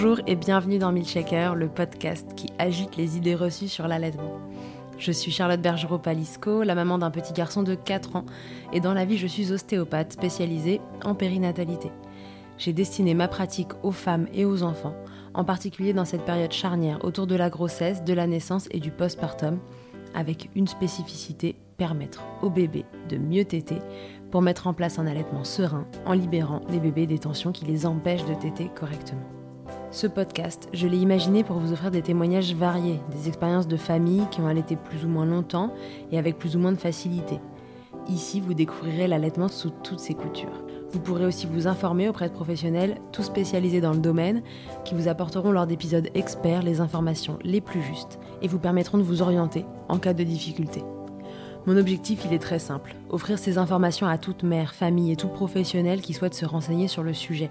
Bonjour et bienvenue dans Milkshaker, le podcast qui agite les idées reçues sur l'allaitement. Je suis Charlotte Bergerot-Palisco, la maman d'un petit garçon de 4 ans, et dans la vie je suis ostéopathe spécialisée en périnatalité. J'ai destiné ma pratique aux femmes et aux enfants, en particulier dans cette période charnière autour de la grossesse, de la naissance et du postpartum, avec une spécificité permettre au bébé de mieux téter pour mettre en place un allaitement serein en libérant les bébés des tensions qui les empêchent de téter correctement. Ce podcast, je l'ai imaginé pour vous offrir des témoignages variés, des expériences de familles qui ont allaité plus ou moins longtemps et avec plus ou moins de facilité. Ici, vous découvrirez l'allaitement sous toutes ses coutures. Vous pourrez aussi vous informer auprès de professionnels, tous spécialisés dans le domaine, qui vous apporteront lors d'épisodes experts les informations les plus justes et vous permettront de vous orienter en cas de difficulté. Mon objectif, il est très simple, offrir ces informations à toute mère, famille et tout professionnel qui souhaite se renseigner sur le sujet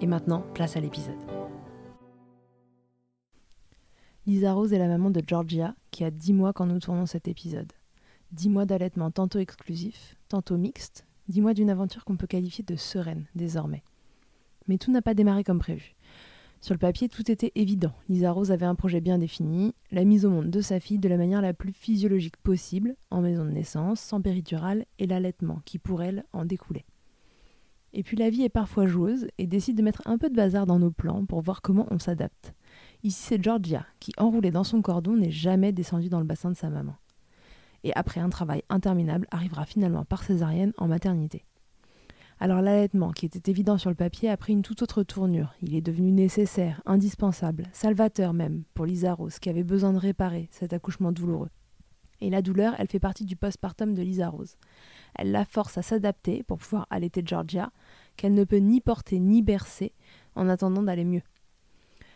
Et maintenant, place à l'épisode. Lisa Rose est la maman de Georgia, qui a 10 mois quand nous tournons cet épisode. 10 mois d'allaitement tantôt exclusif, tantôt mixte, 10 mois d'une aventure qu'on peut qualifier de sereine désormais. Mais tout n'a pas démarré comme prévu. Sur le papier, tout était évident. Lisa Rose avait un projet bien défini, la mise au monde de sa fille de la manière la plus physiologique possible, en maison de naissance, sans péridurale, et l'allaitement qui, pour elle, en découlait. Et puis la vie est parfois joueuse et décide de mettre un peu de bazar dans nos plans pour voir comment on s'adapte. Ici c'est Georgia qui, enroulée dans son cordon, n'est jamais descendue dans le bassin de sa maman. Et après un travail interminable, arrivera finalement par césarienne en maternité. Alors l'allaitement, qui était évident sur le papier, a pris une toute autre tournure. Il est devenu nécessaire, indispensable, salvateur même, pour Lisa Rose, qui avait besoin de réparer cet accouchement douloureux. Et la douleur, elle fait partie du postpartum de Lisa Rose. Elle la force à s'adapter pour pouvoir allaiter Georgia, qu'elle ne peut ni porter ni bercer en attendant d'aller mieux.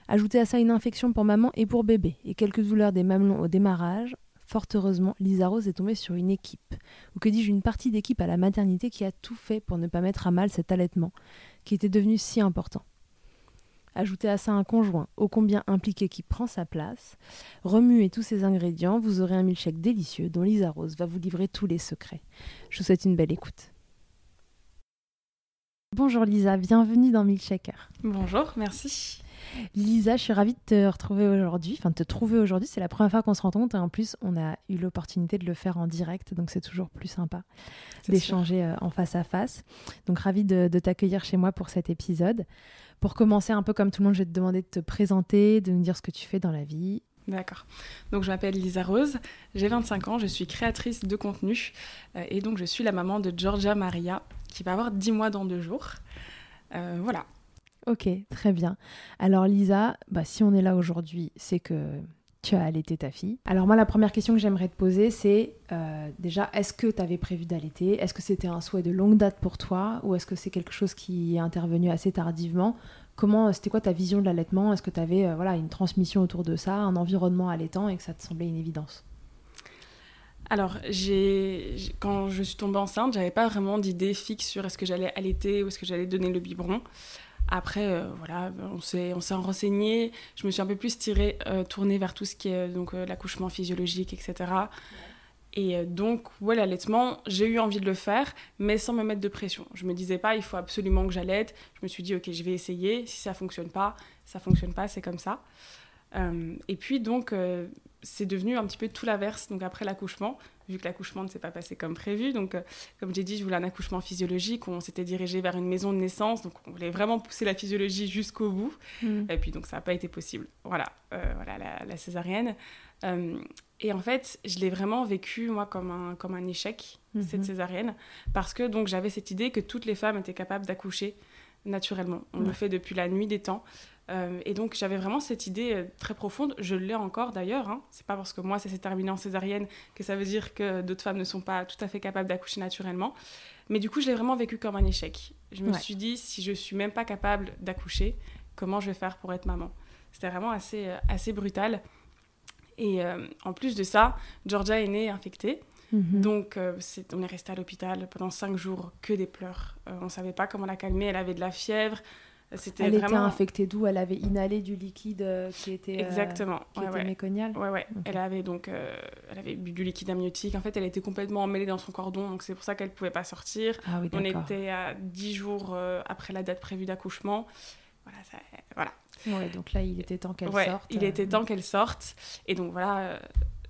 Ajoutez à ça une infection pour maman et pour bébé, et quelques douleurs des mamelons au démarrage, fort heureusement, Lisa Rose est tombée sur une équipe, ou que dis-je une partie d'équipe à la maternité qui a tout fait pour ne pas mettre à mal cet allaitement, qui était devenu si important. Ajoutez à ça un conjoint ô combien impliqué qui prend sa place. Remuez tous ces ingrédients, vous aurez un milkshake délicieux dont Lisa Rose va vous livrer tous les secrets. Je vous souhaite une belle écoute. Bonjour Lisa, bienvenue dans Milkshaker. Bonjour, merci. Lisa, je suis ravie de te retrouver aujourd'hui, enfin de te trouver aujourd'hui. C'est la première fois qu'on se rencontre et en plus, on a eu l'opportunité de le faire en direct, donc c'est toujours plus sympa d'échanger euh, en face à face. Donc ravie de, de t'accueillir chez moi pour cet épisode. Pour commencer, un peu comme tout le monde, je vais te demander de te présenter, de nous dire ce que tu fais dans la vie. D'accord. Donc je m'appelle Lisa Rose, j'ai 25 ans, je suis créatrice de contenu euh, et donc je suis la maman de Georgia Maria qui va avoir 10 mois dans deux jours. Euh, voilà. Ok, très bien. Alors Lisa, bah, si on est là aujourd'hui, c'est que tu as allaité ta fille. Alors moi, la première question que j'aimerais te poser, c'est euh, déjà, est-ce que tu avais prévu d'allaiter? Est-ce que c'était un souhait de longue date pour toi? Ou est-ce que c'est quelque chose qui est intervenu assez tardivement? Comment, c'était quoi ta vision de l'allaitement? Est-ce que tu avais euh, voilà, une transmission autour de ça, un environnement allaitant et que ça te semblait une évidence? Alors, quand je suis tombée enceinte, j'avais pas vraiment d'idée fixe sur est-ce que j'allais allaiter ou est-ce que j'allais donner le biberon. Après, euh, voilà, on s'est, on s'est renseigné. Je me suis un peu plus tirée, euh, tournée vers tout ce qui est donc euh, l'accouchement physiologique, etc. Et donc, ouais, l'allaitement, j'ai eu envie de le faire, mais sans me mettre de pression. Je me disais pas, il faut absolument que j'allaite. Je me suis dit, ok, je vais essayer. Si ça fonctionne pas, ça fonctionne pas, c'est comme ça. Et puis donc, c'est devenu un petit peu tout l'inverse. Donc après l'accouchement, vu que l'accouchement ne s'est pas passé comme prévu, donc euh, comme j'ai dit, je voulais un accouchement physiologique. On s'était dirigé vers une maison de naissance, donc on voulait vraiment pousser la physiologie jusqu'au bout. Mm. Et puis donc ça n'a pas été possible. Voilà, euh, voilà la, césarienne. Euh, et en fait, je l'ai vraiment vécu moi comme un comme un échec cette mm-hmm. césarienne, parce que donc j'avais cette idée que toutes les femmes étaient capables d'accoucher naturellement. On le fait depuis la nuit des temps. Euh, et donc j'avais vraiment cette idée euh, très profonde, je l'ai encore d'ailleurs, hein. c'est pas parce que moi ça s'est terminé en césarienne que ça veut dire que d'autres femmes ne sont pas tout à fait capables d'accoucher naturellement. Mais du coup je l'ai vraiment vécu comme un échec. Je me suis dit si je suis même pas capable d'accoucher, comment je vais faire pour être maman? C'était vraiment assez, euh, assez brutal. Et en plus de ça, Georgia est née infectée. Mhm. Donc, on est resté à l'hôpital pendant cinq jours, que des pleurs. on ne savait pas comment la calmer. Elle avait de la fièvre, elle était infectée d'où? Elle avait inhalé du liquide euh, qui était euh, exactement qui était méconial. Ouais ouais. Elle avait donc euh, elle avait bu du liquide amniotique. En fait, elle était complètement emmêlée dans son cordon, donc c'est pour ça qu'elle pouvait pas sortir. Ah On était à 10 jours après la date prévue d'accouchement. Voilà, ça, voilà. Ouais, donc là, il était temps qu'elle sorte. Il était temps qu'elle sorte. Et donc voilà,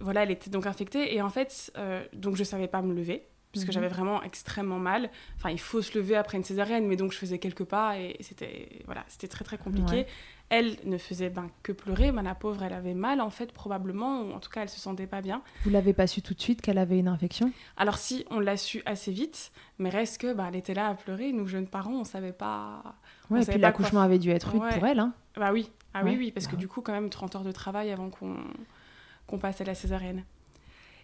voilà, elle était donc infectée. Et en fait, donc je savais pas me lever puisque mhm. j'avais vraiment extrêmement mal. Enfin, il faut se lever après une césarienne, mais donc je faisais quelques pas et c'était voilà, c'était très très compliqué. Elle ne faisait ben, que pleurer, ben, la pauvre, elle avait mal en fait probablement, ou en tout cas elle se sentait pas bien. Vous l'avez pas su tout de suite qu'elle avait une infection? Alors si, on l'a su assez vite, mais reste que ben, elle était là à pleurer. Nous jeunes parents, on savait pas. Ouais, et puis l'accouchement avait dû être rude pour elle. Hein. Bah oui, ah oui, oui, parce que bah du coup quand même 30 heures de travail avant qu'on qu'on passe à la césarienne.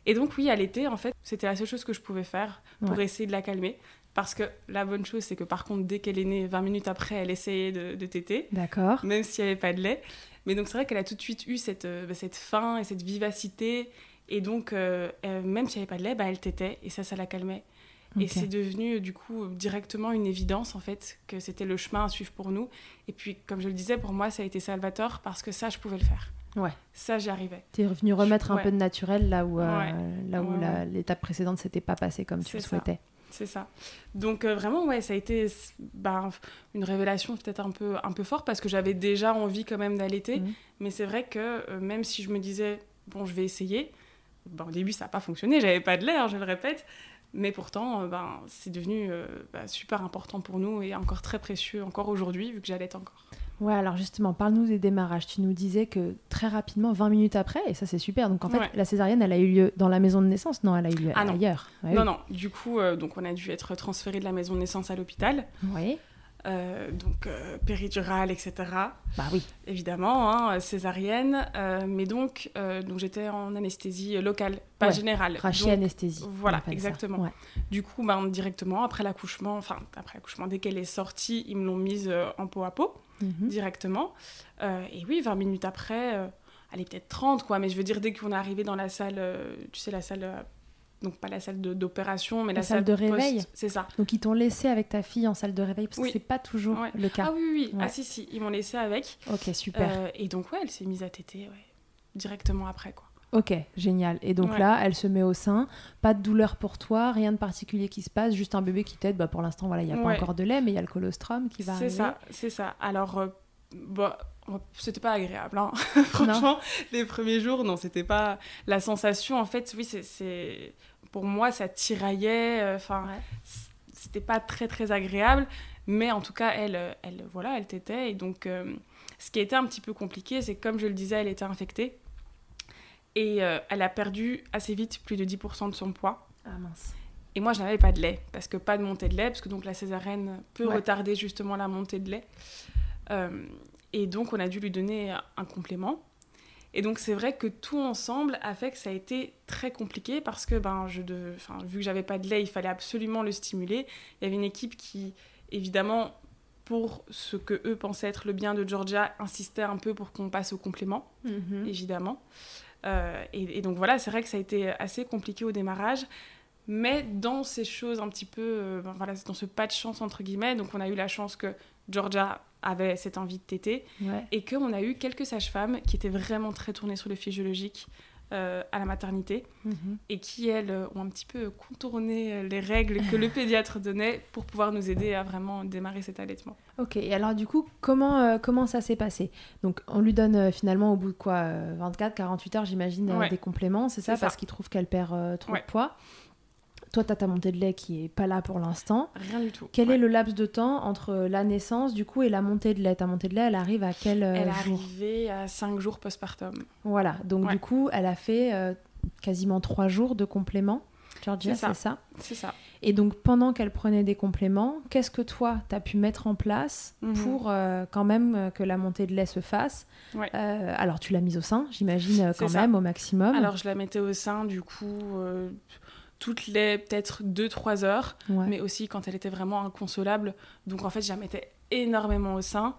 Et donc oui, à l'été, en fait, c'était la seule chose que je pouvais faire pour essayer de la calmer. Parce que la bonne chose, c'est que par contre, dès qu'elle est née, 20 minutes après, elle essayait de, de téter. D'accord. Même s'il n'y avait pas de lait. Mais donc c'est vrai qu'elle a tout de suite eu cette, euh, bah, cette faim et cette vivacité. Et donc, euh, même s'il n'y avait pas de lait, bah, elle tétait. Et ça, ça la calmait. Et c'est devenu du coup directement une évidence en fait que c'était le chemin à suivre pour nous. Et puis comme je le disais, pour moi ça a été salvateur parce que ça je pouvais le faire. Ouais. Ça, j'y arrivais. Tu es revenu remettre un peu de naturel là où, euh, là où l'étape précédente s'était pas passée comme tu le souhaitais. C'est ça. Donc euh, vraiment, ouais, ça a été bah, une révélation peut-être un peu, un peu forte parce que j'avais déjà envie quand même d'allaiter. Mhm. Mais c'est vrai que euh, même si je me disais, bon, je vais essayer, bon, au début, ça n'a pas fonctionné, j'avais pas de l'air, je le répète. Mais pourtant, ben, c'est devenu bah, super important pour nous et encore très précieux encore aujourd'hui, vu que j'allaite encore. Ouais, alors justement, parle-nous des démarrages. Tu nous disais que très rapidement, 20 minutes après, et ça c'est super. Donc en fait, la césarienne, elle a eu lieu dans la maison de naissance Non, elle a eu lieu ah, ailleurs. non, non. Du coup, euh, donc on a dû être transféré de la maison de naissance à l'hôpital. Oui. Euh, donc euh, péridurale, etc. Bah oui. Évidemment, hein, césarienne. mais donc, donc j'étais en anesthésie locale, pas générale. Rachis anesthésie. Voilà, exactement. Du coup, ben, directement, après l'accouchement, enfin, après l'accouchement, dès qu'elle est sortie, ils me l'ont mise en peau à peau. Mhm. directement. Euh, et oui, 20 minutes après, euh, allez, peut-être 30, quoi, mais je veux dire, dès qu'on est arrivé dans la salle, euh, tu sais, la salle donc pas la salle d'opération, mais la, salle, de réveil. C'est ça. Donc ils t'ont laissé avec ta fille en salle de réveil parce que c'est pas toujours le cas. Ah oui oui, ah si si, ils m'ont laissé avec. Ok super. et donc ouais, elle s'est mise à téter directement après quoi. Ok, génial. Et donc là, elle se met au sein, pas de douleur pour toi, rien de particulier qui se passe, juste un bébé qui t'aide. Bah, pour l'instant, voilà, il n'y a pas encore de lait, mais il y a le colostrum qui va arriver. C'est ça, c'est ça. Alors, euh, bah, c'était pas agréable. Hein. Franchement, les premiers jours, non, c'était pas la sensation. En fait, oui, c'est pour moi, ça tiraillait. Euh, enfin, c'était pas très très agréable. Mais en tout cas, elle, elle voilà, elle t'était. Et donc, euh, ce qui était un petit peu compliqué, c'est comme je le disais, elle était infectée. Et euh, elle a perdu assez vite plus de 10% de son poids. Ah mince. Et moi, je n'avais pas de lait, parce que pas de montée de lait, parce que donc la césarienne peut retarder justement la montée de lait. Euh, et donc, on a dû lui donner un complément. Et donc, c'est vrai que tout ensemble a fait que ça a été très compliqué parce que, ben, je de... enfin, vu que j'avais pas de lait, il fallait absolument le stimuler. Il y avait une équipe qui, évidemment, pour ce que eux pensaient être le bien de Georgia, insistait un peu pour qu'on passe au complément, mhm. évidemment. Euh, et, et, donc voilà, c'est vrai que ça a été assez compliqué au démarrage. Mais dans ces choses un petit peu, euh, ben voilà, dans ce pas de chance entre guillemets, donc on a eu la chance que Georgia avait cette envie de téter Ouais. et qu'on a eu quelques sages-femmes qui étaient vraiment très tournées sur le physiologique euh, à la maternité Mhm. et qui, elles, ont un petit peu contourné les règles que le pédiatre donnait pour pouvoir nous aider à vraiment démarrer cet allaitement. Ok, et alors du coup, comment, euh, comment ça s'est passé? Donc on lui donne euh, finalement au bout de quoi 24, 48 heures, j'imagine, Ouais. des compléments, c'est ça? Parce qu'il trouve qu'elle perd trop Ouais. de poids. Toi, tu as ta montée de lait qui est pas là pour l'instant. Rien du tout. Quel Ouais. est le laps de temps entre la naissance du coup et la montée de lait? Ta montée de lait, elle arrive à quel euh, Elle est jour? arrivée à 5 jours postpartum. Voilà, donc Ouais. du coup, elle a fait euh, quasiment 3 jours de compléments. Georgia, C'est ça. c'est ça? Et donc pendant qu'elle prenait des compléments, qu'est-ce que toi, tu as pu mettre en place Mhm. pour euh, quand même que la montée de lait se fasse? Ouais. Euh, Alors tu l'as mise au sein, j'imagine, quand ça. même, au maximum. Alors, je la mettais au sein, du coup, euh, toutes les peut-être 2-3 heures, Ouais. mais aussi quand elle était vraiment inconsolable. Donc, en fait, je la mettais énormément au sein.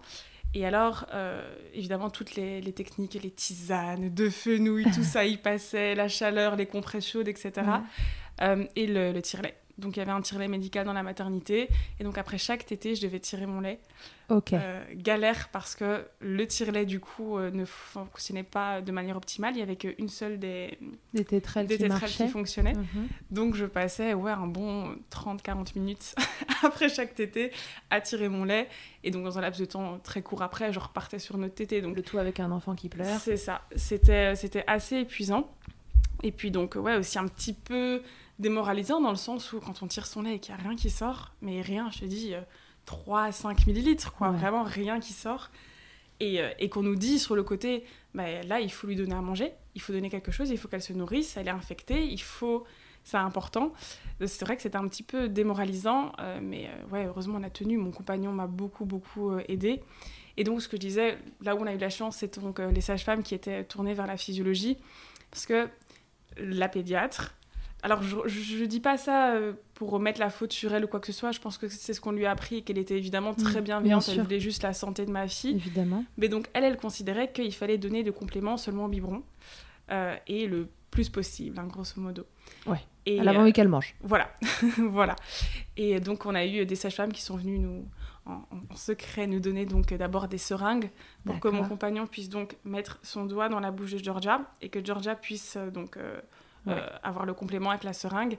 Et alors, euh, évidemment, toutes les, les techniques, les tisanes, de fenouil, tout ça y passait, la chaleur, les compresses chaudes, etc. Ouais. Euh, et le, le tire-lait. Donc, il y avait un tire-lait médical dans la maternité. Et donc, après chaque tétée, je devais tirer mon lait. Ok. Euh, galère parce que le tire-lait, du coup, euh, ne fonctionnait pas de manière optimale. Il y avait qu'une seule des, Des tétrelles des qui tétrelles marchaient. qui fonctionnaient. Mhm. Donc je passais ouais, un bon 30-40 minutes après chaque tétée à tirer mon lait. Et donc dans un laps de temps très court après, je repartais sur notre tétée. Donc Le tout avec un enfant qui pleure. c'est ça, c'était c'était assez épuisant. Et puis donc ouais, aussi un petit peu démoralisant dans le sens où quand on tire son lait et qu'il n'y a rien qui sort, mais rien, je te dis euh, 3 à 5 millilitres, quoi, Ouais. vraiment rien qui sort. Et, euh, et qu'on nous dit sur le côté, bah, là, il faut lui donner à manger, il faut donner quelque chose, il faut qu'elle se nourrisse, elle est infectée, il faut... C'est important. Euh, C'est vrai que c'était un petit peu démoralisant, euh, mais euh, ouais, heureusement, on a tenu. Mon compagnon m'a beaucoup, beaucoup euh, aidé. Et donc, ce que je disais, là où on a eu la chance, c'est donc les sages-femmes qui étaient tournées vers la physiologie. Parce que la pédiatre, alors je, je dis pas ça euh, pour remettre la faute sur elle ou quoi que ce soit, je pense que c'est ce qu'on lui a appris et qu'elle était évidemment très Mm, bienveillante, bien elle voulait juste la santé de ma fille. Évidemment. Mais donc, elle, elle considérait qu'il fallait donner de compléments seulement au biberon euh, et le plus possible, hein, grosso modo. Ouais. Et, Elle avait euh, qu'elle mange. voilà, voilà. Et donc, on a eu des sages-femmes qui sont venues nous, en, en secret, nous donner donc d'abord des seringues pour que mon compagnon puisse donc mettre son doigt dans la bouche de Georgia et que Georgia puisse euh, donc euh, Ouais. euh, avoir le complément avec la seringue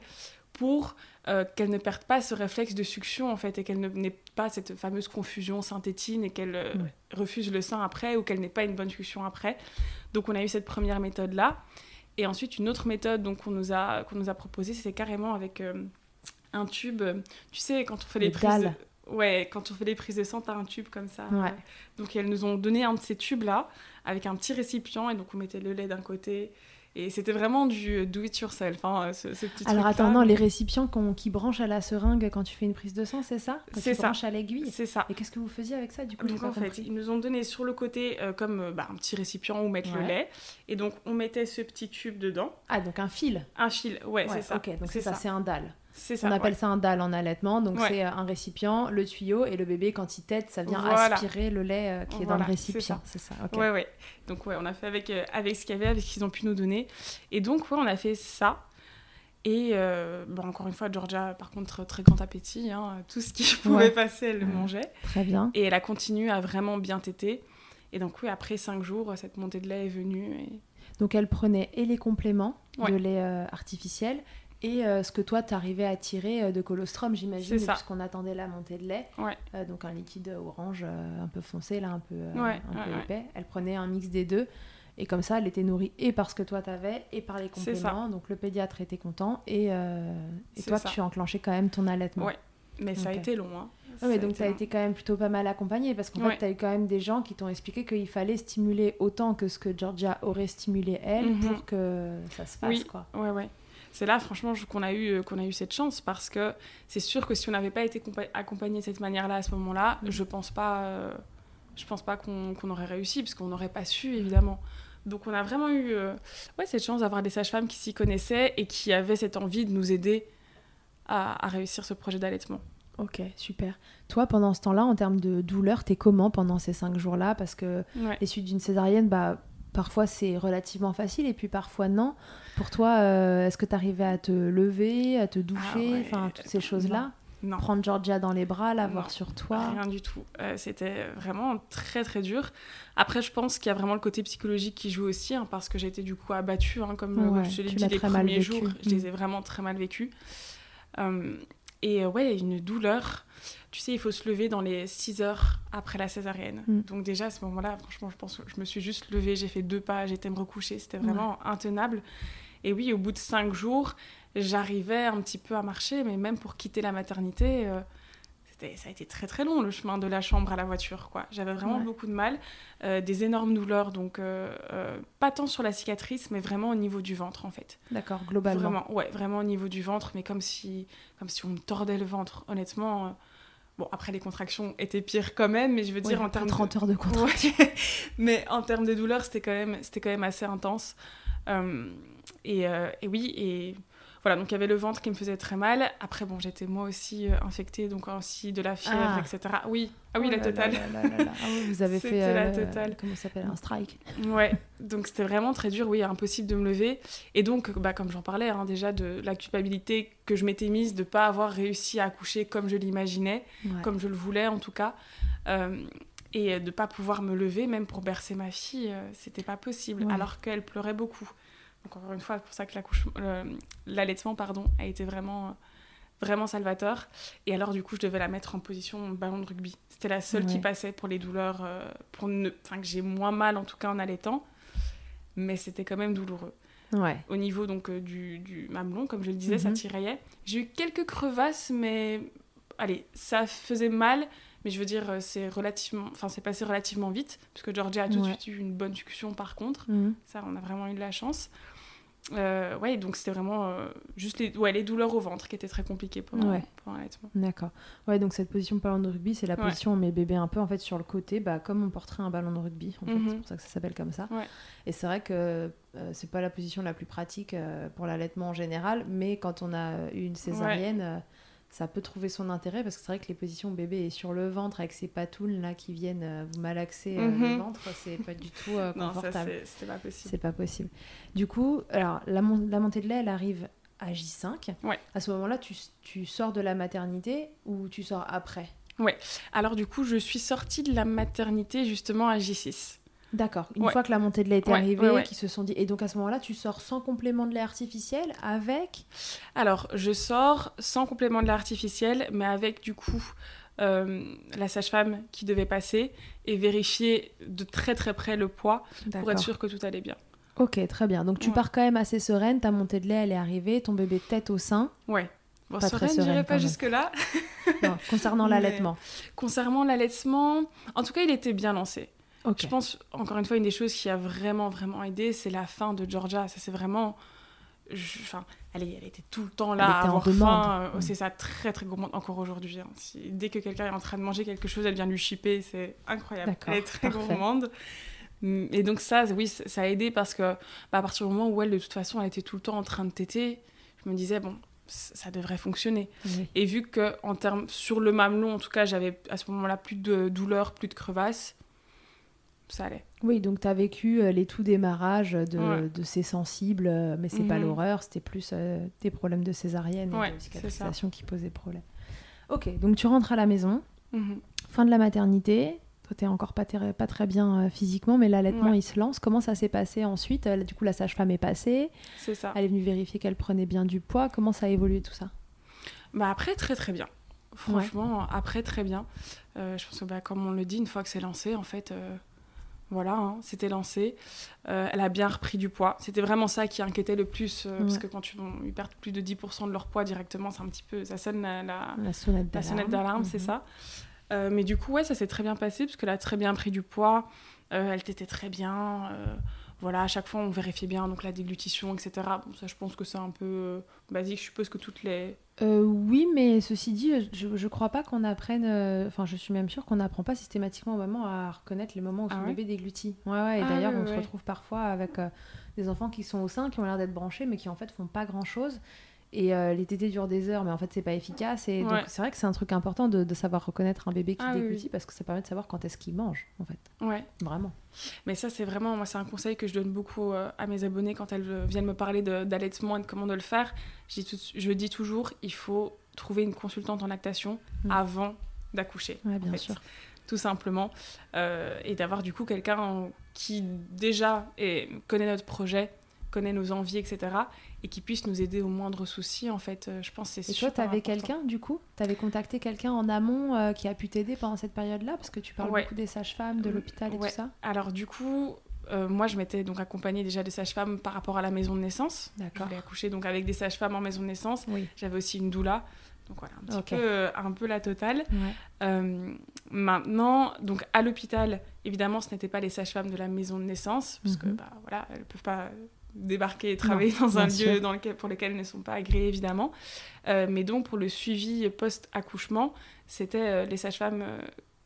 pour euh, qu'elle ne perde pas ce réflexe de succion en fait et qu'elle n'ait pas cette fameuse confusion synthétine et qu'elle euh, Ouais. refuse le sein après ou qu'elle n'ait pas une bonne succion après. Donc on a eu cette première méthode là et ensuite une autre méthode donc qu'on nous a qu'on nous a proposée c'était carrément avec euh, un tube tu sais quand on fait les, Les prises de... ouais quand on fait les prises de sang t'as un tube comme ça Ouais. donc elles nous ont donné un de ces tubes là avec un petit récipient et donc on mettait le lait d'un côté et c'était vraiment du do it yourself hein, ce, ce petit Alors attends, non, les récipients qui branchent à la seringue quand tu fais une prise de sang, c'est ça? C'est ça. à l'aiguille c'est ça Et qu'est-ce que vous faisiez avec ça du coup donc en fait, ils nous ont donné sur le côté euh, comme euh, bah, un petit récipient où mettre le lait. Et donc on mettait ce petit tube dedans. Ah, donc un fil. Un fil, ouais, Ouais, c'est ça. Ok, donc c'est c'est ça, c'est un dalle. Ça. On appelle ouais. ça un dalle en allaitement. Donc Ouais. c'est euh, un récipient, le tuyau et le bébé quand il tète, ça vient Voilà. aspirer le lait euh, qui est dans le récipient. C'est ça. ouais. Donc ouais, on a fait avec, euh, avec ce qu'il y avait, avec ce qu'ils ont pu nous donner. Et donc ouais, on a fait ça. Et euh, bon, encore une fois, Georgia, par contre, très grand appétit. hein. Tout ce qui pouvait passer, elle le mangeait. Très bien. Et elle a continué à vraiment bien téter. Et donc oui, après cinq jours, cette montée de lait est venue. Et... Donc elle prenait et les compléments de lait artificiel et euh, ce que toi t'arrivais à tirer euh, de colostrum, j'imagine, puisqu'on attendait la montée de lait. Ouais. Euh, donc un liquide orange euh, un peu foncé, là, un peu, Ouais, un peu ouais, ouais. épais. Elle prenait un mix des deux. Et comme ça, elle était nourrie et par ce que toi t'avais et par les compléments. Donc le pédiatre était content et, toi ça. tu as enclenché quand même ton allaitement. Ouais. Mais ça a été long. Hein. Ah ouais, Ça a donc été tu as long. été quand même plutôt pas mal accompagnée parce qu'en Ouais. fait, tu as eu quand même des gens qui t'ont expliqué qu'il fallait stimuler autant que ce que Georgia aurait stimulé elle Mhm. pour que ça se fasse. Oui. Quoi. Ouais, ouais. C'est là, franchement, qu'on a, eu, euh, qu'on a eu cette chance parce que c'est sûr que si on n'avait pas été compa- accompagné de cette manière-là à ce moment-là, je pense pas, euh, je pense pas qu'on, aurait réussi parce qu'on n'aurait pas su, évidemment. Donc on a vraiment eu euh, ouais, cette chance d'avoir des sages-femmes qui s'y connaissaient et qui avaient cette envie de nous aider à, à réussir ce projet d'allaitement. Ok, super. Toi, pendant ce temps-là, en termes de douleur, t'es comment pendant ces cinq jours-là? Parce que Ouais. les suites d'une césarienne, bah, parfois c'est relativement facile et puis parfois non. Pour toi, euh, est-ce que tu arrivais à te lever, à te doucher, Ah ouais, enfin toutes ces choses-là? Non. Prendre Georgia dans les bras, l'avoir sur toi? Rien du tout. Euh, C'était vraiment très très dur. Après, je pense qu'il y a vraiment le côté psychologique qui joue aussi, hein, parce que j'ai été du coup abattue, hein, comme, Ouais, comme je te l'ai dit, les premiers jours, je les Mm. ai vraiment très mal vécus. Euh, et euh, ouais, une douleur. Tu sais, il faut se lever dans les 6 heures après la césarienne. Mm. Donc déjà, à ce moment-là, franchement, je pense que je me suis juste levée, j'ai fait deux pas, j'étais me recoucher, c'était vraiment intenable. Et oui, au bout de 5 jours, j'arrivais un petit peu à marcher, mais même pour quitter la maternité, euh, ça a été très très long le chemin de la chambre à la voiture. quoi. J'avais vraiment Ouais. beaucoup de mal, euh, des énormes douleurs, donc euh, euh, pas tant sur la cicatrice, mais vraiment au niveau du ventre en fait. D'accord, globalement. Vraiment, ouais, vraiment au niveau du ventre, mais comme si, comme si on me tordait le ventre. Honnêtement, bon après les contractions étaient pires quand même, mais je veux Ouais, dire en termes de- 30 heures de contraction. Ouais. mais en termes de douleur, c'était quand même, c'était quand même assez intense. Euh, et, euh, et oui, et voilà, donc il y avait le ventre qui me faisait très mal. Après, bon, j'étais moi aussi euh, infectée, donc aussi de la fièvre, Ah. etc. Oui, ah oui, Oh la totale. là là là là. Ah oui, vous avez fait la euh, totale. comment ça s'appelle un strike. Ouais, donc c'était vraiment très dur, oui, impossible de me lever. Et donc, bah, comme j'en parlais hein, déjà, de la culpabilité que je m'étais mise de ne pas avoir réussi à accoucher comme je l'imaginais, Ouais. comme je le voulais en tout cas. Euh, et de ne pas pouvoir me lever, même pour bercer ma fille, euh, c'était pas possible, Ouais. alors qu'elle pleurait beaucoup. Donc encore une fois, c'est pour ça que l'allaitement pardon, a été vraiment, vraiment salvateur. Et alors du coup, je devais la mettre en position ballon de rugby. C'était la seule qui passait pour les douleurs, euh, pour ne, enfin que j'ai moins mal en tout cas en allaitant, mais c'était quand même douloureux. Ouais. Au niveau donc euh, du, du mamelon, comme je le disais, ça Mhm. tiraillait. J'ai eu quelques crevasses, mais allez, ça faisait mal. Mais je veux dire, euh, c'est relativement, enfin, c'est passé relativement vite, parce que Georgia a tout de Ouais. suite eu une bonne succion par contre. Mhm. Ça, on a vraiment eu de la chance. Euh, ouais, donc c'était vraiment euh, juste les, ouais, les douleurs au ventre qui étaient très compliquées pendant, Ouais. pendant l'allaitement. D'accord. Ouais, donc cette position ballon de rugby, c'est la Ouais. position où on met bébé un peu en fait sur le côté, bah, comme on porterait un ballon de rugby. En fait. Mhm. C'est pour ça que ça s'appelle comme ça. Ouais. Et c'est vrai que euh, c'est pas la position la plus pratique euh, pour l'allaitement en général, mais quand on a eu une césarienne, ça peut trouver son intérêt parce que c'est vrai que les positions bébé est sur le ventre avec ses patounes là qui viennent euh, vous malaxer euh, le Mhm. ventre, c'est pas du tout euh, confortable. c'est- pas possible. C'est pas possible. Du coup, alors la, mon- la montée de lait, elle arrive à J5. Ouais. À ce moment-là, tu, tu sors de la maternité ou tu sors après? Alors du coup, je suis sortie de la maternité justement à J6. D'accord. Une Ouais. fois que la montée de lait est Ouais, arrivée, ouais, qu'ils se sont dit. Et donc à ce moment-là, tu sors sans complément de lait artificiel avec? Alors, je sors sans complément de lait artificiel, mais avec du coup euh, la sage-femme qui devait passer et vérifier de très très près le poids pour être sûr que tout allait bien. Ok, très bien. Donc tu pars quand même assez sereine. Ta montée de lait, elle est arrivée. Ton bébé tête au sein. Ouais. Bon, Pas sereine, sereine, j'irai pas jusque-là. Concernant l'allaitement. Concernant l'allaitement, en tout cas, il était bien lancé. Je pense, encore une fois, une des choses qui a vraiment, vraiment aidé, c'est la faim de Georgia. Ça, c'est vraiment. je- Enfin, allez, elle était tout le temps là Elle à avoir faim. euh. C'est ça, très, très gourmande encore aujourd'hui. hein. Si- dès que quelqu'un est en train de manger quelque chose, elle vient lui chipper. C'est incroyable. Elle est très parfait. gourmande. Mm, Et donc, ça, oui, ça a aidé parce que, bah, à partir du moment où elle, de toute façon, elle était tout le temps en train de téter, je me disais, bon, ça devrait fonctionner. Oui. Et vu que en termes sur le mamelon, en tout cas, j'avais à ce moment-là plus de douleur, plus de crevasses, ça allait. Oui, donc tu as vécu euh, les tout démarrages de, Ouais. de ces sensibles, euh, mais c'est pas Mhm. l'horreur, c'était plus euh, des problèmes de césarienne Ouais, et de cicatrisation qui posaient problème. Ok, donc tu rentres à la maison, Mhm. fin de la maternité. Toi, t'es encore pas, très bien euh, physiquement, mais l'allaitement, Ouais. il se lance. Comment ça s'est passé ensuite? Euh, Du coup, la sage-femme est passée. C'est ça. Elle est venue vérifier qu'elle prenait bien du poids. Comment ça a évolué tout ça? Bah après, très très bien. Franchement, après, très bien. Je pense que, bah, comme on le dit, une fois que c'est lancé, en fait, voilà, hein, c'était lancé. Euh, elle a bien repris du poids. C'était vraiment ça qui inquiétait le plus, euh, parce que quand tu, ils perdent plus de 10% de leur poids directement, c'est un petit peu. Ça sonne la- la, La sonnette La d'alarme. c'est Mhm. ça. Euh, mais du coup, ouais, ça s'est très bien passé parce qu'elle a très bien pris du poids. Elle t'était très bien. voilà, à chaque fois, on vérifiait bien donc la déglutition, etc. Bon, ça, je pense que c'est un peu basique. Je suppose que toutes les. Euh, oui, mais ceci dit, je, je crois pas qu'on apprenne. euh, Enfin, je suis même sûre qu'on n'apprend pas systématiquement aux mamans à reconnaître les moments où Ah son ouais bébé déglutit. Ouais, ouais. Et Ah d'ailleurs, on se retrouve parfois avec euh, des enfants qui sont au sein, qui ont l'air d'être branchés, mais qui en fait font pas grand chose. Et euh, les tétés durent des heures, mais en fait, c'est pas efficace. Et donc, Ouais. c'est vrai que c'est un truc important de, de savoir reconnaître un bébé qui Ah déglutit oui. parce que ça permet de savoir quand est-ce qu'il mange, en fait. Ouais. Vraiment. Mais ça, c'est vraiment, moi, c'est un conseil que je donne beaucoup euh, à mes abonnés quand elles viennent me parler d'allaitement et de comment de le faire. Je dis, tout- je dis toujours, il faut trouver une consultante en lactation Mm. avant d'accoucher. Ouais, en bien fait. sûr. Tout simplement. Euh, et d'avoir du coup quelqu'un qui déjà est- connaît notre projet, connaît nos envies, etc. Et qui puisse nous aider au moindre souci, en fait. Euh, je pense que c'est Et toi, t'avais quelqu'un, du coup? T'avais contacté quelqu'un en amont euh, qui a pu t'aider pendant cette période-là? Parce que tu parles Ouais. beaucoup des sages-femmes, de l'hôpital et Ouais. tout ça. Alors du coup, euh, moi je m'étais donc accompagnée déjà des sages-femmes par rapport à la maison de naissance. Je D'accord. voulais accoucher donc avec des sages-femmes en maison de naissance. Oui. J'avais aussi une doula. Donc voilà, un petit peu, euh, un peu la totale. Ouais. Euh, maintenant, donc à l'hôpital, évidemment, ce n'étaient pas les sages-femmes de la maison de naissance, parce que Mhm. bah, voilà, elles peuvent pas débarquer et travailler dans un sûr. lieu dans lequel, pour lequel elles ne sont pas agréées, évidemment. Euh, mais donc, pour le suivi post-accouchement, c'était euh, les sages-femmes euh,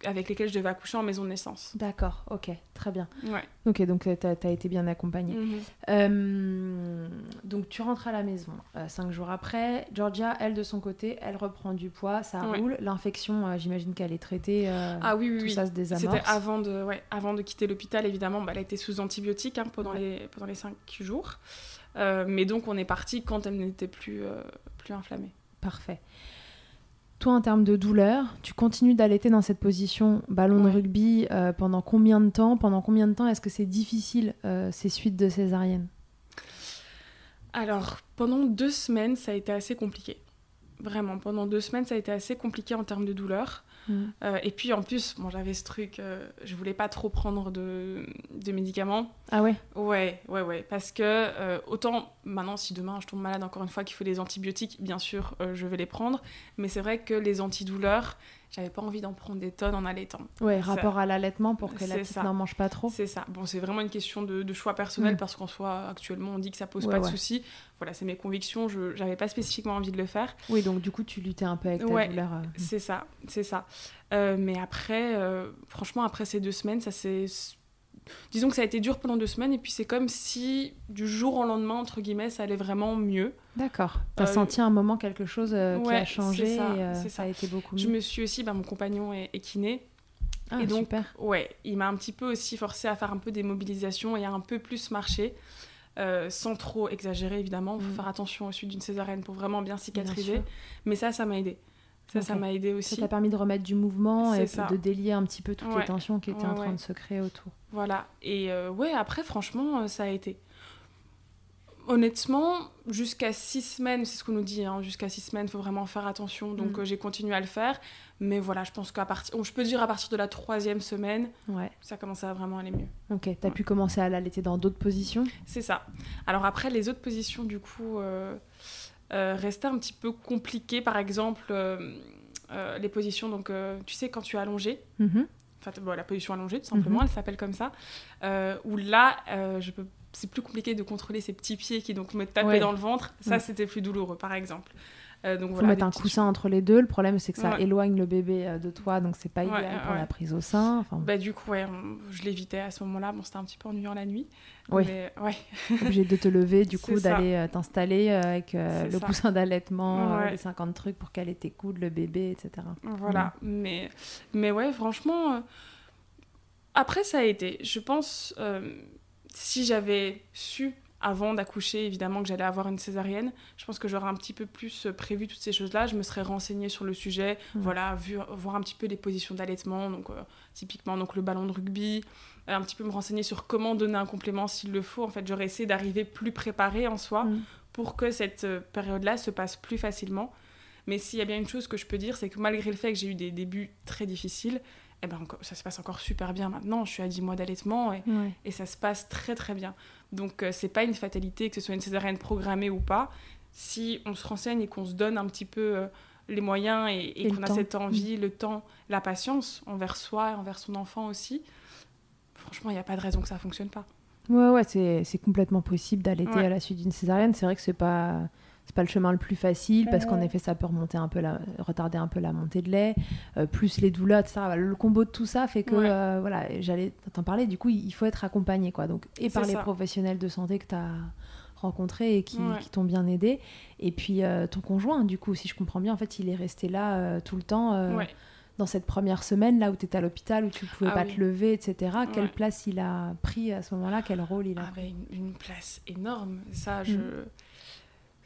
avec lesquelles je devais accoucher en maison de naissance. D'accord, ok, très bien. Ouais. Ok, donc euh, t'as as été bien accompagnée. Mhm. Euh, donc tu rentres à la maison euh, cinq jours après. Georgia, elle de son côté, elle reprend du poids, ça Ouais. roule. L'infection, euh, j'imagine qu'elle est traitée. Ah oui, oui, tout oui. ça se désamorce. C'était avant de, ouais, avant de quitter l'hôpital, évidemment. Bah, elle a été sous antibiotiques hein, pendant, les, pendant les cinq jours. Mais donc, on est parti quand elle n'était plus, plus inflammée. Parfait. Toi, en termes de douleur, tu continues d'allaiter dans cette position ballon de rugby euh, pendant combien de temps? Pendant combien de temps est-ce que c'est difficile euh, ces suites de césarienne Alors, pendant deux semaines, ça a été assez compliqué. Vraiment, pendant deux semaines, ça a été assez compliqué en termes de douleur. Euh, et puis, en plus, bon, j'avais ce truc, euh, je voulais pas trop prendre de, de médicaments. Ah ouais? Ouais, ouais, ouais. Parce que euh, autant maintenant, si demain je tombe malade encore une fois, qu'il faut des antibiotiques, bien sûr, euh, je vais les prendre. Mais c'est vrai que les antidouleurs, j'avais pas envie d'en prendre des tonnes en allaitant. Ouais, Ça- rapport à l'allaitement pour que la petite n'en mange pas trop. C'est ça. Bon, c'est vraiment une question de, de choix personnel Mm. parce qu'en soi, actuellement, on dit que ça pose Ouais, pas de soucis. Voilà, c'est mes convictions. Je j'avais pas spécifiquement envie de le faire. Oui, donc du coup, tu luttais un peu avec ta Ouais. douleur. euh. C'est ça, c'est ça. Euh, mais après, euh, franchement, après ces deux semaines, ça s'est. Disons que ça a été dur pendant deux semaines, et puis c'est comme si du jour au lendemain, entre guillemets, ça allait vraiment mieux. D'accord. T'as Euh, senti un moment quelque chose euh, qui a changé ça, et euh, ça. ça. a été beaucoup mieux. Je me suis aussi, bah, mon compagnon est, est kiné, Ah, et donc- super. ouais, il m'a un petit peu aussi forcé à faire un peu des mobilisations et à un peu plus marcher, sans trop exagérer évidemment. Il faut Mm. faire attention au suite d'une césarienne pour vraiment bien cicatriser. Mais ça, ça m'a aidé. Ça, ça m'a aidé Ça aussi. t'a permis de remettre du mouvement et ça. de délier un petit peu toutes les Ouais. tensions qui étaient en train ouais. de se créer autour. Voilà. Et euh, ouais, après, franchement, euh, ça a été. Honnêtement, jusqu'à six semaines, c'est ce qu'on nous dit, hein, jusqu'à six semaines, il faut vraiment faire attention. Donc Mm. euh, j'ai continué à le faire. Mais voilà, je pense qu'à partir. Je peux dire à partir de la troisième semaine, Ouais. ça commençait à vraiment aller mieux. Ok. T'as pu commencer à l'allaiter dans d'autres positions? C'est ça. Alors après, les autres positions, du coup, euh, euh, restaient un petit peu compliquées. Par exemple, euh, euh, les positions, donc, tu sais, quand tu es allongé, Mhm. enfin bon, la position allongée tout simplement, Mhm. elle s'appelle comme ça, euh, où là, euh, je peux, c'est plus compliqué de contrôler ces petits pieds qui donc me tapaient Ouais. dans le ventre. Ça, Mm. c'était plus douloureux, par exemple. Euh, donc Faut voilà, mettre un coussin entre les deux. Le problème, c'est que ça Ouais. éloigne le bébé euh, de toi, donc c'est pas Ouais, idéal pour la prise au sein. Enfin, Bah, du coup, ouais, on- je l'évitais à ce moment-là. Bon, c'était un petit peu ennuyant la nuit. Oui. Mais obligé de te lever, du coup, d'aller euh, t'installer euh, avec le ça. coussin d'allaitement, les 50 trucs pour caler tes coudes, le bébé, etc. Voilà, mais, mais ouais, franchement, après ça a été. Je pense, euh, si j'avais su avant d'accoucher, évidemment, que j'allais avoir une césarienne, je pense que j'aurais un petit peu plus euh, prévu toutes ces choses-là. Je me serais renseignée sur le sujet, Ouais. voilà, vu, voir un petit peu les positions d'allaitement, donc euh, typiquement donc le ballon de rugby, euh, un petit peu me renseigner sur comment donner un complément s'il le faut. En fait, j'aurais essayé d'arriver plus préparée en soi Mm. pour que cette période-là se passe plus facilement. Mais s'il y a bien une chose que je peux dire, c'est que malgré le fait que j'ai eu des débuts très difficiles, eh ben ça se passe encore super bien maintenant. Je suis à 10 mois d'allaitement et, Ouais. et ça se passe très très bien. Donc euh, c'est pas une fatalité que ce soit une césarienne programmée ou pas. Si on se renseigne et qu'on se donne un petit peu euh, les moyens et, et Et le qu'on a temps. Mm. cette envie, le temps, la patience envers soi et envers son enfant aussi, franchement, il n'y a pas de raison que ça fonctionne pas. Ouais, ouais, c'est c'est complètement possible d'allaiter Ouais. à la suite d'une césarienne. C'est vrai que c'est pas c'est pas le chemin le plus facile parce qu'en effet ça peut remonter un peu la, retarder un peu la montée de lait euh, plus les douleurs etc le combo de tout ça fait que Ouais. euh, voilà j'allais t'en parler du coup il faut être accompagné quoi donc et par les professionnels de santé que tu as rencontrés et qui, qui t'ont bien aidé. Et puis ton conjoint, du coup, si je comprends bien, en fait, il est resté là tout le temps. Dans cette première semaine, là où tu étais à l'hôpital, où tu pouvais ah pas te lever, etc., quelle place il a pris à ce moment-là? Quel rôle il a ah pris? une, place énorme. Ça, je. Mm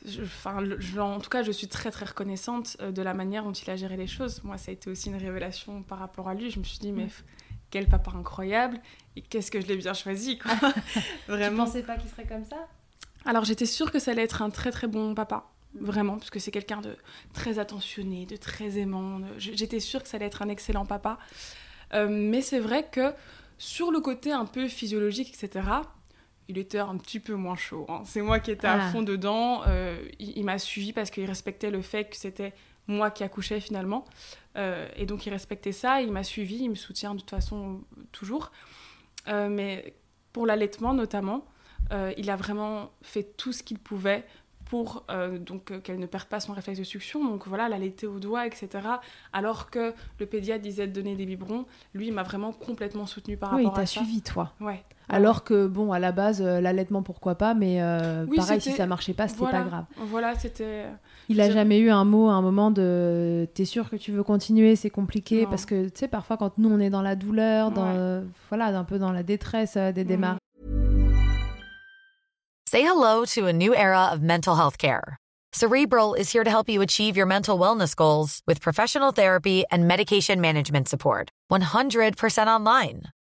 enfin, en tout cas, je suis très très reconnaissante euh, de la manière dont il a géré les choses. Moi, ça a été aussi une révélation par rapport à lui. Je me suis dit, mais quel papa incroyable et qu'est-ce que je l'ai bien choisi, quoi. Vraiment. Tu pensais pas qu'il serait comme ça? Alors, j'étais sûre que ça allait être un très très bon papa. Vraiment, parce que c'est quelqu'un de très attentionné, de très aimant. J'étais sûre que ça allait être un excellent papa. Euh, mais c'est vrai que sur le côté un peu physiologique, etc., il était un petit peu moins chaud. Hein. C'est moi qui étais à ah. fond dedans. Euh, il, m'a suivi parce qu'il respectait le fait que c'était moi qui accouchais finalement. Euh, et donc il respectait ça, il m'a suivi, il me soutient de toute façon toujours. Euh, mais pour l'allaitement notamment, il a vraiment fait tout ce qu'il pouvait pour donc qu'elle ne perde pas son réflexe de succion. Donc voilà, l'allaiter au doigt, etc. Alors que le pédiatre disait de donner des biberons, lui, il m'a vraiment complètement soutenu par rapport à ça. Oui, il t'a suivi, toi. Ouais. Alors que, bon, à la base, euh, l'allaitement, pourquoi pas, mais euh, pareil, si ça marchait pas, c'était pas grave. Voilà, c'était. Il a jamais eu un mot à un moment de t'es sûr que tu veux continuer, c'est compliqué, parce que, tu sais, parfois, quand nous, on est dans la douleur, dans, voilà, un peu dans la détresse euh, des mm. démarches. Say hello to a new era of mental health care. Cerebral is here to help you achieve your mental wellness goals with professional therapy and medication management support. 100% online.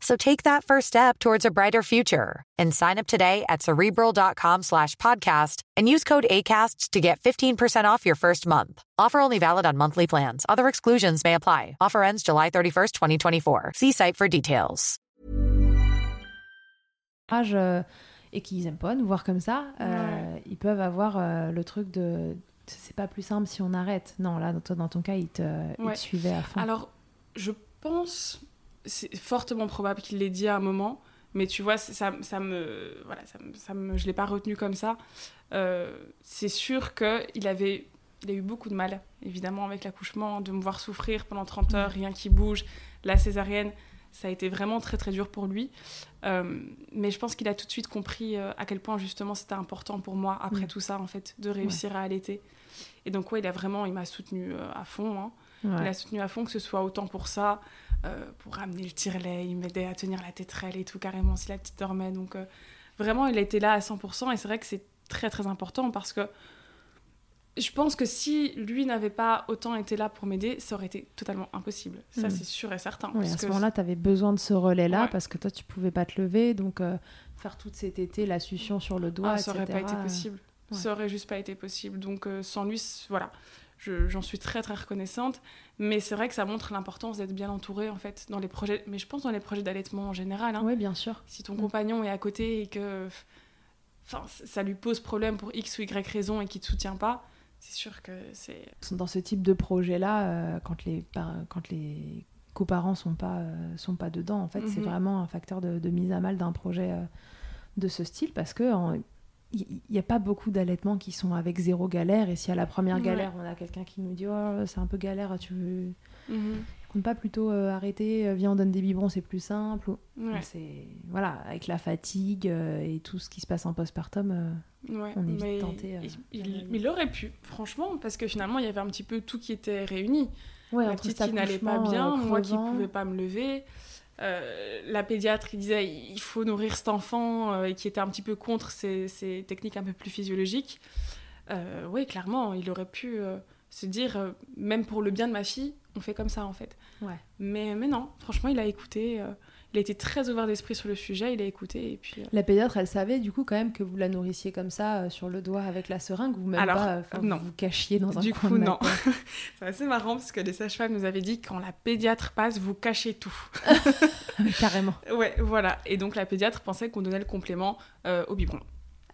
So take that first step towards a brighter future and sign up today at cerebral.com slash podcast and use code ACasts to get 15% off your first month. Offer only valid on monthly plans. Other exclusions may apply. Offer ends July 31st, 2024. See site for details. Euh, et qu'ils aiment pas nous voir comme ça, euh, ils peuvent avoir euh, le truc de c'est pas plus simple si on arrête. Non, là, toi, dans ton cas, ils te, ouais. ils te suivaient à fond. Alors, je pense c'est fortement probable qu'il l'ait dit à un moment, mais tu vois, ça, ça me. Voilà, ça, me, je ne l'ai pas retenu comme ça. Euh, c'est sûr qu'il avait. Il a eu beaucoup de mal, évidemment, avec l'accouchement, de me voir souffrir pendant 30 heures, rien qui bouge. La césarienne, ça a été vraiment très très dur pour lui. Euh, mais je pense qu'il a tout de suite compris euh, à quel point justement c'était important pour moi, après tout ça, en fait, de réussir à allaiter. Et donc, ouais, il a vraiment, il m'a soutenu à fond. Hein. Il a soutenu à fond, que ce soit autant pour ça, euh, pour ramener le tire-lait, il m'aidait à tenir la tétrelle et tout carrément si la petite dormait. Donc euh, vraiment, il était là à 100% et c'est vrai que c'est très très important parce que je pense que si lui n'avait pas autant été là pour m'aider, ça aurait été totalement impossible. Ça, hmm. c'est sûr et certain. à ce moment-là, tu avais besoin de ce relais-là parce que toi, tu pouvais pas te lever. Donc, euh, faire toute cette été, la succion sur le doigt, ah, ça aurait pas été possible. Ça aurait juste pas été possible. Donc, sans lui, voilà j'en suis très très reconnaissante. Mais c'est vrai que ça montre l'importance d'être bien entouré en fait dans les projets. Mais je pense dans les projets d'allaitement en général. Hein. oui, bien sûr. Si ton compagnon est à côté et que enfin, ça lui pose problème pour X ou Y raison et qu'il te soutient pas, c'est sûr que c'est. Dans ce type de projet-là, euh, quand les quand les coparents sont pas euh, sont pas dedans, en fait, c'est mhm. vraiment un facteur de, mise à mal d'un projet euh, de ce style parce que il n'y a pas beaucoup d'allaitements qui sont avec zéro galère. Et si à la première galère, on a quelqu'un qui nous dit oh, c'est un peu galère, tu veux. Mhm. compte pas plutôt euh, arrêter, euh, viens, on donne des biberons, c'est plus simple. C'est voilà, avec la fatigue euh, et tout ce qui se passe en postpartum, on est vite tenté. Il, il, aurait pu, franchement, parce que finalement, il y avait un petit peu tout qui était réuni. Ouais, la petite qui n'allait pas bien, moi qui pouvais pas me lever. Euh, la pédiatre qui disait il faut nourrir cet enfant euh, et qui était un petit peu contre ces, techniques un peu plus physiologiques. Euh, oui, clairement, il aurait pu se dire même pour le bien de ma fille, on fait comme ça en fait. Ouais. Mais, mais non, franchement, il a écouté il a été très ouvert d'esprit sur le sujet, il a écouté et puis... Euh, la pédiatre, elle savait du coup quand même que vous la nourrissiez comme ça euh, sur le doigt avec la seringue ou même Alors, pas, non. vous, cachiez dans un du coup, non. c'est assez marrant parce que les sages-femmes nous avaient dit quand la pédiatre passe, vous cachez tout. Carrément. Ouais, voilà. Et donc la pédiatre pensait qu'on donnait le complément euh, au biberon.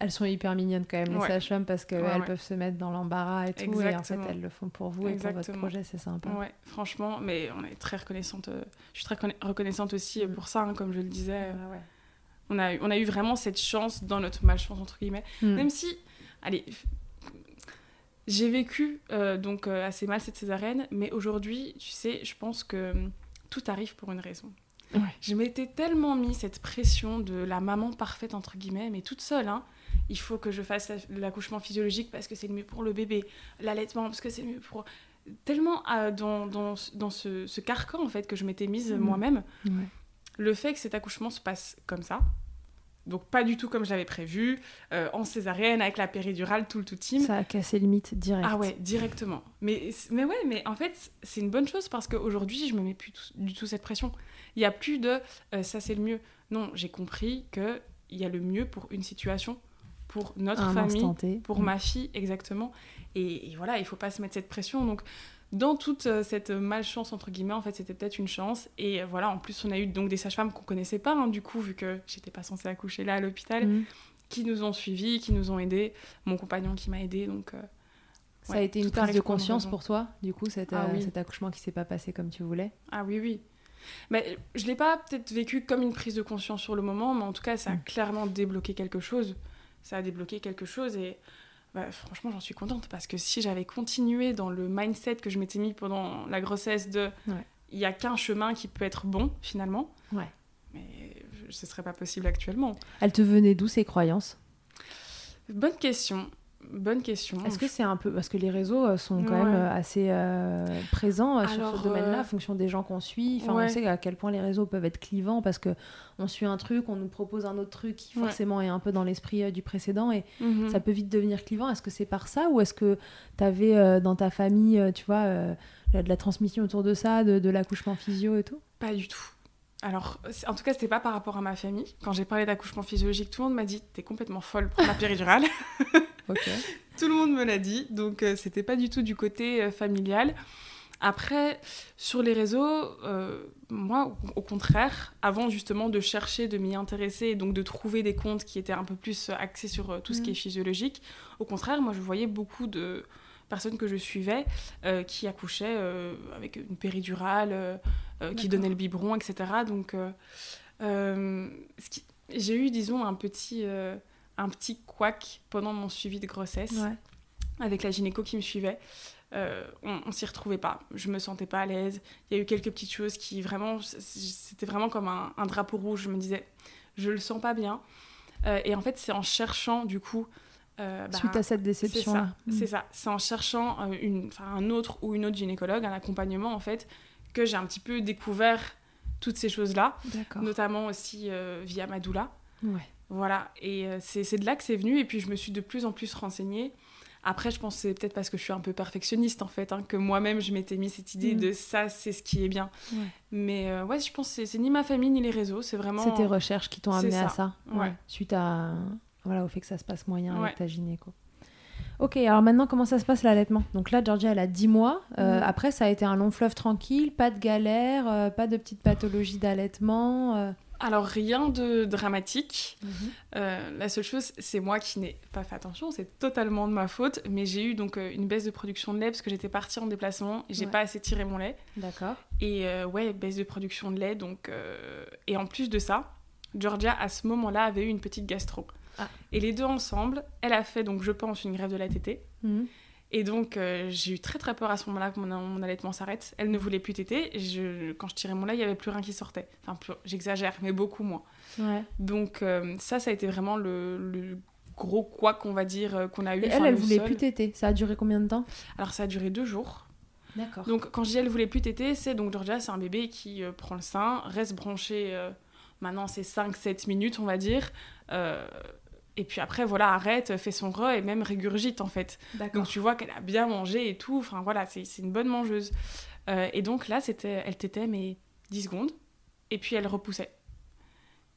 Elles sont hyper mignonnes quand même, les Ouais. sages-femmes, parce qu'elles Ouais, ouais. peuvent se mettre dans l'embarras et tout. Et en fait, Exactement. elles le font pour vous et pour votre Exactement. projet, c'est sympa. Ouais, franchement, mais on est très reconnaissante. euh, je suis très conna- reconnaissante aussi euh, Mm. pour ça, hein, comme je le disais. Ouais, ouais. On a, eu- on a eu vraiment cette chance dans notre malchance, entre guillemets. Mm. Même si, allez, j'ai vécu euh, donc euh, assez mal cette césarienne, mais aujourd'hui, tu sais, je pense que hum, tout arrive pour une raison. Ouais. Je m'étais tellement mis cette pression de la maman parfaite, entre guillemets, mais toute seule, hein. Il faut que je fasse la- l'accouchement physiologique parce que c'est le mieux pour le bébé, l'allaitement parce que c'est le mieux pour... Tellement euh, dans, dans, dans ce, ce carcan, en fait, que je m'étais mise Mhm. moi-même, Ouais. le fait que cet accouchement se passe comme ça, donc pas du tout comme je l'avais prévu, euh, en césarienne, avec la péridurale, tout le tout team. Ça a cassé limite direct. Ah ouais, directement. Mais, mais ouais, mais en fait, c'est une bonne chose parce qu'aujourd'hui, je me mets plus tout- du tout cette pression. Il n'y a plus de euh, ça c'est le mieux. Non, j'ai compris qu'il y a le mieux pour une situation, pour notre un famille, pour Mm. ma fille, exactement. Et, et voilà, il faut pas se mettre cette pression. Donc, dans toute euh, cette malchance, entre guillemets, en fait, c'était peut-être une chance. Et euh, voilà, en plus, on a eu donc des sages-femmes qu'on connaissait pas, hein, du coup, vu que j'étais pas censée accoucher là à l'hôpital, Mm. qui nous ont suivis, qui nous ont aidés. Mon compagnon qui m'a aidé, donc. euh, Ça ouais, a été une prise de conscience pour toi, du coup, cet, Ah euh, oui. cet accouchement qui s'est pas passé comme tu voulais? Ah oui, oui. Mais je l'ai pas peut-être vécu comme une prise de conscience sur le moment, mais en tout cas, ça a Mm. clairement débloqué quelque chose. Ça a débloqué quelque chose et bah, franchement, j'en suis contente parce que si j'avais continué dans le mindset que je m'étais mis pendant la grossesse de Ouais. il y a qu'un chemin qui peut être bon finalement, Ouais. mais ce serait pas possible actuellement. Elle te venait d'où ces croyances? Bonne question. Bonne question. Est-ce que c'est un peu parce que les réseaux euh, sont quand Ouais. même euh, assez euh, présents sur ce domaine-là, euh, en fonction des gens qu'on suit. Enfin, ouais. on sait à quel point les réseaux peuvent être clivants parce que on suit un truc, on nous propose un autre truc qui Ouais. forcément est un peu dans l'esprit du précédent et Mhm. ça peut vite devenir clivant. Est-ce que c'est par ça ou est-ce que tu avais dans ta famille, tu vois, de la transmission autour de ça, de, de l'accouchement physio et tout? Pas du tout. Alors, en tout cas, c'était pas par rapport à ma famille. Quand j'ai parlé d'accouchement physiologique, tout le monde m'a dit T'es complètement folle pour la péridurale. Tout le monde me l'a dit, donc euh, c'était pas du tout du côté euh, familial. Après, sur les réseaux, euh, moi, au, au contraire, avant justement de chercher, de m'y intéresser, et donc de trouver des comptes qui étaient un peu plus euh, axés sur tout ce qui est physiologique, au contraire, moi, je voyais beaucoup de personnes que je suivais qui accouchaient avec une péridurale, qui D'accord. donnaient le biberon, etc. Donc, euh, euh, qui- j'ai eu, disons, un petit, euh, un petit couac pendant mon suivi de grossesse Ouais. avec la gynéco qui me suivait. Euh, on, on s'y retrouvait pas. Je me sentais pas à l'aise. Il y a eu quelques petites choses qui vraiment, c'était vraiment comme un, un drapeau rouge. Je me disais, je le sens pas bien. Euh, et en fait, c'est en cherchant du coup. euh, bah, Suite à cette c'est déception-là. ça, c'est ça. C'est en cherchant euh, une, un autre ou une autre gynécologue, un accompagnement en fait, que j'ai un petit peu découvert toutes ces choses-là, notamment aussi euh, via ma doula. Ouais. Voilà, et euh, c'est de là que c'est venu, et puis je me suis de plus en plus renseignée. Après, je pense que c'est peut-être parce que je suis un peu perfectionniste, en fait, hein, que moi-même, je m'étais mis cette idée Mm. de ça, c'est ce qui est bien. Ouais. Mais euh, ouais, je pense que c'est- ni ma famille, ni les réseaux, c'est vraiment... C'est tes recherches qui t'ont amené à ça. ça? Ouais. Suite à voilà, au fait que ça se passe moyen avec ta gynéco. Ok, alors maintenant, comment ça se passe l'allaitement? Donc là, Georgia, elle a 10 mois. Euh, Mhm. Après, ça a été un long fleuve tranquille, pas de galère, euh, pas de petites pathologies d'allaitement. euh. Alors, rien de dramatique. Euh, la seule chose, c'est moi qui n'ai pas fait attention, c'est totalement de ma faute, mais j'ai eu donc une baisse de production de lait parce que j'étais partie en déplacement et j'ai Ouais. pas assez tiré mon lait. D'accord. Et ouais, baisse de production de lait. Donc, Et en plus de ça, Georgia, à ce moment-là, avait eu une petite gastro. Ah. Et les deux ensemble, elle a fait, donc je pense, une grève de la tétée. Mhm. Et donc, euh, j'ai eu très très peur à ce moment-là que mon, mon allaitement s'arrête. Elle ne voulait plus téter. Je, quand je tirais mon lait, il n'y avait plus rien qui sortait. Enfin, j'exagère, mais beaucoup moins. Ouais. Donc, euh, ça, ça a été vraiment le, le gros quoi qu'on va dire euh, qu'on a eu. Et elle, elle le voulait plus téter. Ça a duré combien de temps? Alors, ça a duré deux jours. D'accord. Donc quand je dis elle voulait plus téter, c'est donc Georgia, c'est un bébé qui euh, prend le sein, reste branché, maintenant c'est 5-7 minutes on va dire, et puis après voilà, arrête, fait son re et même régurgite en fait. Donc tu vois qu'elle a bien mangé et tout, enfin voilà, c'est une bonne mangeuse. Euh, et donc là, c'était, elle tétait mais 10 secondes, et puis elle repoussait.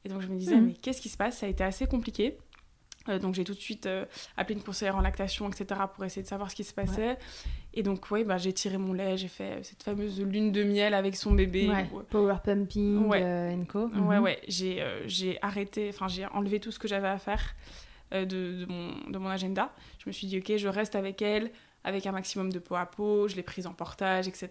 Et donc je me disais, Mhm. mais qu'est-ce qui se passe? Ça a été assez compliqué. Euh, donc j'ai tout de suite euh, appelé une conseillère en lactation, etc., pour essayer de savoir ce qui se passait. Et donc, ouais, bah, j'ai tiré mon lait, j'ai fait euh, cette fameuse lune de miel avec son bébé. Ouais. où- Power pumping, Ouais. euh, and co. Ouais, ouais, j'ai j'ai arrêté, enfin j'ai enlevé tout ce que j'avais à faire. de, de mon, de mon agenda. Je me suis dit, ok, je reste avec elle, avec un maximum de peau à peau, je l'ai prise en portage, etc.,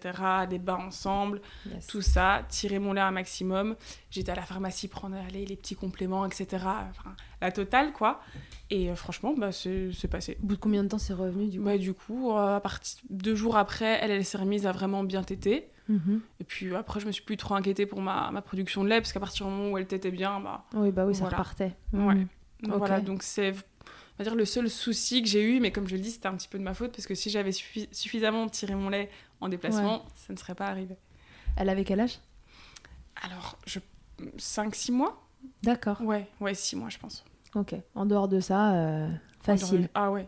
des bains ensemble, Yes. tout ça, tirer mon lait un maximum. J'étais à la pharmacie prendre allez, les petits compléments, etc., enfin, la totale, quoi. Et euh, franchement, bah, c'est passé. Au bout de combien de temps c'est revenu du coup? Bah, du coup, euh, à partir deux jours après, elle, elle s'est remise à vraiment bien téter. Mhm. Et puis après, je me suis plus trop inquiétée pour ma, ma production de lait, parce qu'à partir du moment où elle tétait bien, bah, Oui, bah oui, ça repartait. Ouais. Mhm. Ok. voilà, donc c'est on va dire le seul souci que j'ai eu, mais comme je le dis, c'était un petit peu de ma faute, parce que si j'avais suffi- suffisamment tiré mon lait en déplacement, ça ne serait pas arrivé. Elle avait quel âge? Alors, je... 5-6 mois D'accord. Ouais, ouais, 6 mois, je pense. Ok. En dehors de ça, euh, facile. Ah ouais.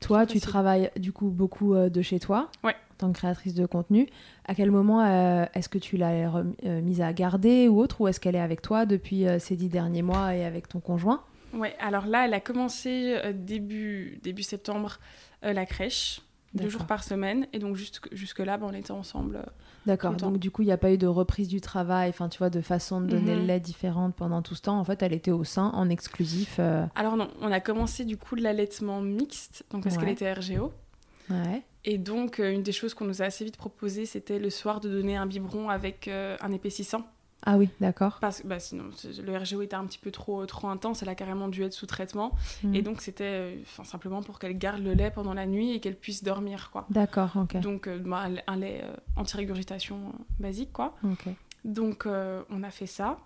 Toi, tu facile. travailles du coup beaucoup euh, de chez toi, Ouais. en tant que créatrice de contenu. À quel moment euh, est-ce que tu l'as mise à garder ou autre, ou est-ce qu'elle est avec toi depuis ces dix derniers mois et avec ton conjoint? Ouais, alors là, elle a commencé euh, début, début septembre euh, la crèche, deux jours par semaine, et donc jusque- jusque-là, bah, on était ensemble. euh. D'accord. Donc du coup, il n'y a pas eu de reprise du travail, enfin tu vois, de façon de donner Mhm. le lait différente pendant tout ce temps. En fait, elle était au sein, en exclusif. euh, Alors non, on a commencé du coup de l'allaitement mixte, donc parce Ouais. qu'elle était RGO. Ouais. Et donc, une des choses qu'on nous a assez vite proposé, c'était le soir de donner un biberon avec un épaississant. Ah oui, d'accord. Parce que bah, sinon, le RGO était un petit peu trop, trop intense, elle a carrément dû être sous traitement. Mhm. Et donc, c'était euh, enfin, simplement pour qu'elle garde le lait pendant la nuit et qu'elle puisse dormir, quoi. D'accord, ok. Donc, euh, bah, un lait- euh, anti-régurgitation basique, quoi. Ok. Donc, on a fait ça.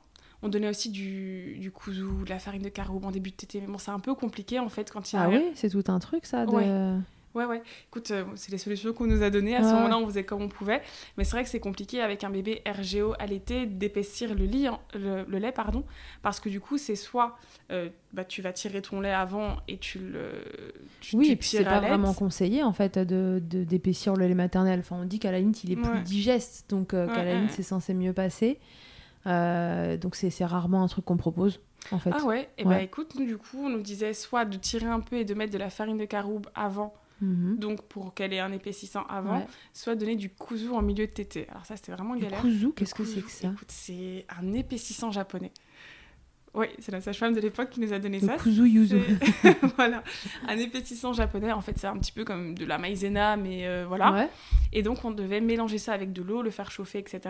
On donnait aussi du, du de la farine de caroube en début de tétée. Mais bon, c'est un peu compliqué, en fait, quand il y a Ah oui, c'est tout un truc ça. De... Ouais. Ouais, ouais. Écoute, euh, c'est les solutions qu'on nous a données. À ce Ouais, moment-là, on faisait comme on pouvait. Mais c'est vrai que c'est compliqué avec un bébé RGO à l'été d'épaissir le, lit, en- le, le lait, pardon, parce que du coup, c'est soit euh, bah, tu vas tirer ton lait avant et tu le tu, Oui, tu et puis c'est pas vraiment conseillé en fait de de- d'épaissir le lait maternel. Enfin, on dit qu'à la limite il est plus Ouais. digeste, donc euh, qu'à Ouais, la ouais, limite c'est censé mieux passer. Euh, donc c'est c'est rarement un truc qu'on propose en fait. Ah ouais, et bah écoute, nous, du coup, on nous disait soit de tirer un peu et de mettre de la farine de caroube avant, Mhm. donc pour qu'elle ait un épaississant avant, Ouais. soit donner du kuzu en milieu de tétée. Alors ça, c'était vraiment Du galère. kuzu, qu'est-ce que c'est que ça Écoute, c'est un épaississant japonais. Oui, c'est la sage-femme de l'époque qui nous a donné Le ça. kuzu yuzu. Voilà, un épaississant japonais. En fait, c'est un petit peu comme de la maïzena, mais euh, voilà. Ouais. Et donc, on devait mélanger ça avec de l'eau, le faire chauffer, etc.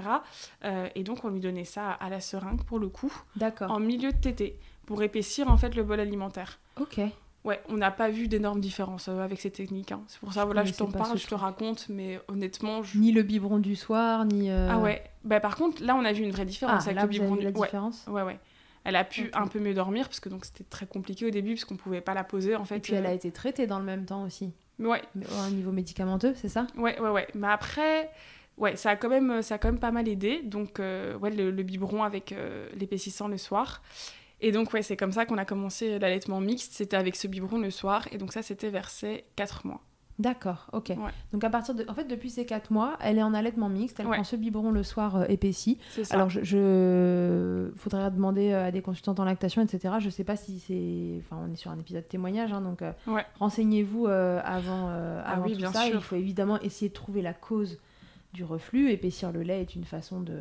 Euh, et donc, on lui donnait ça à la seringue, pour le coup, D'accord. en milieu de tétée, pour épaissir, en fait, le bol alimentaire. Ok. Ouais, on n'a pas vu d'énormes différences euh, avec ces techniques. hein. C'est pour ça, voilà, Mais je t'en parle, je te raconte, mais honnêtement, je... Ni le biberon du soir, ni. euh, Ah ouais. Bah, par contre, là, on a vu une vraie Ah, différence avec là le vous biberon la du- ouais. différence. Ouais, ouais. Elle a pu un peu mieux dormir parce que donc c'était très compliqué au début parce qu'on pouvait pas la poser en fait. Et puis elle euh, a été traitée dans le même temps aussi. mais Ouais, Mais au niveau médicamenteux, c'est ça? Ouais, ouais, ouais. Mais après, ouais, ça a quand même, ça a quand même pas mal aidé. Donc euh, ouais, le, le biberon avec euh, l'épaississant le soir. Et donc ouais, c'est comme ça qu'on a commencé l'allaitement mixte. C'était avec ce biberon le soir. Et donc ça, c'était vers ses 4 mois. D'accord, ok. Ouais. Donc à partir de. En fait, depuis ces 4 mois, elle est en allaitement mixte, elle Ouais. prend ce biberon le soir euh, épaissi. C'est ça. Alors, je, je- faudrait demander euh, à des consultantes en lactation, etc. Je sais pas si c'est. Enfin, on est sur un épisode témoignage, hein, donc euh, Ouais. renseignez-vous euh, avant, euh, Ah avant oui, tout bien ça. sûr. Il faut évidemment essayer de trouver la cause du reflux. Épaissir le lait est une façon de.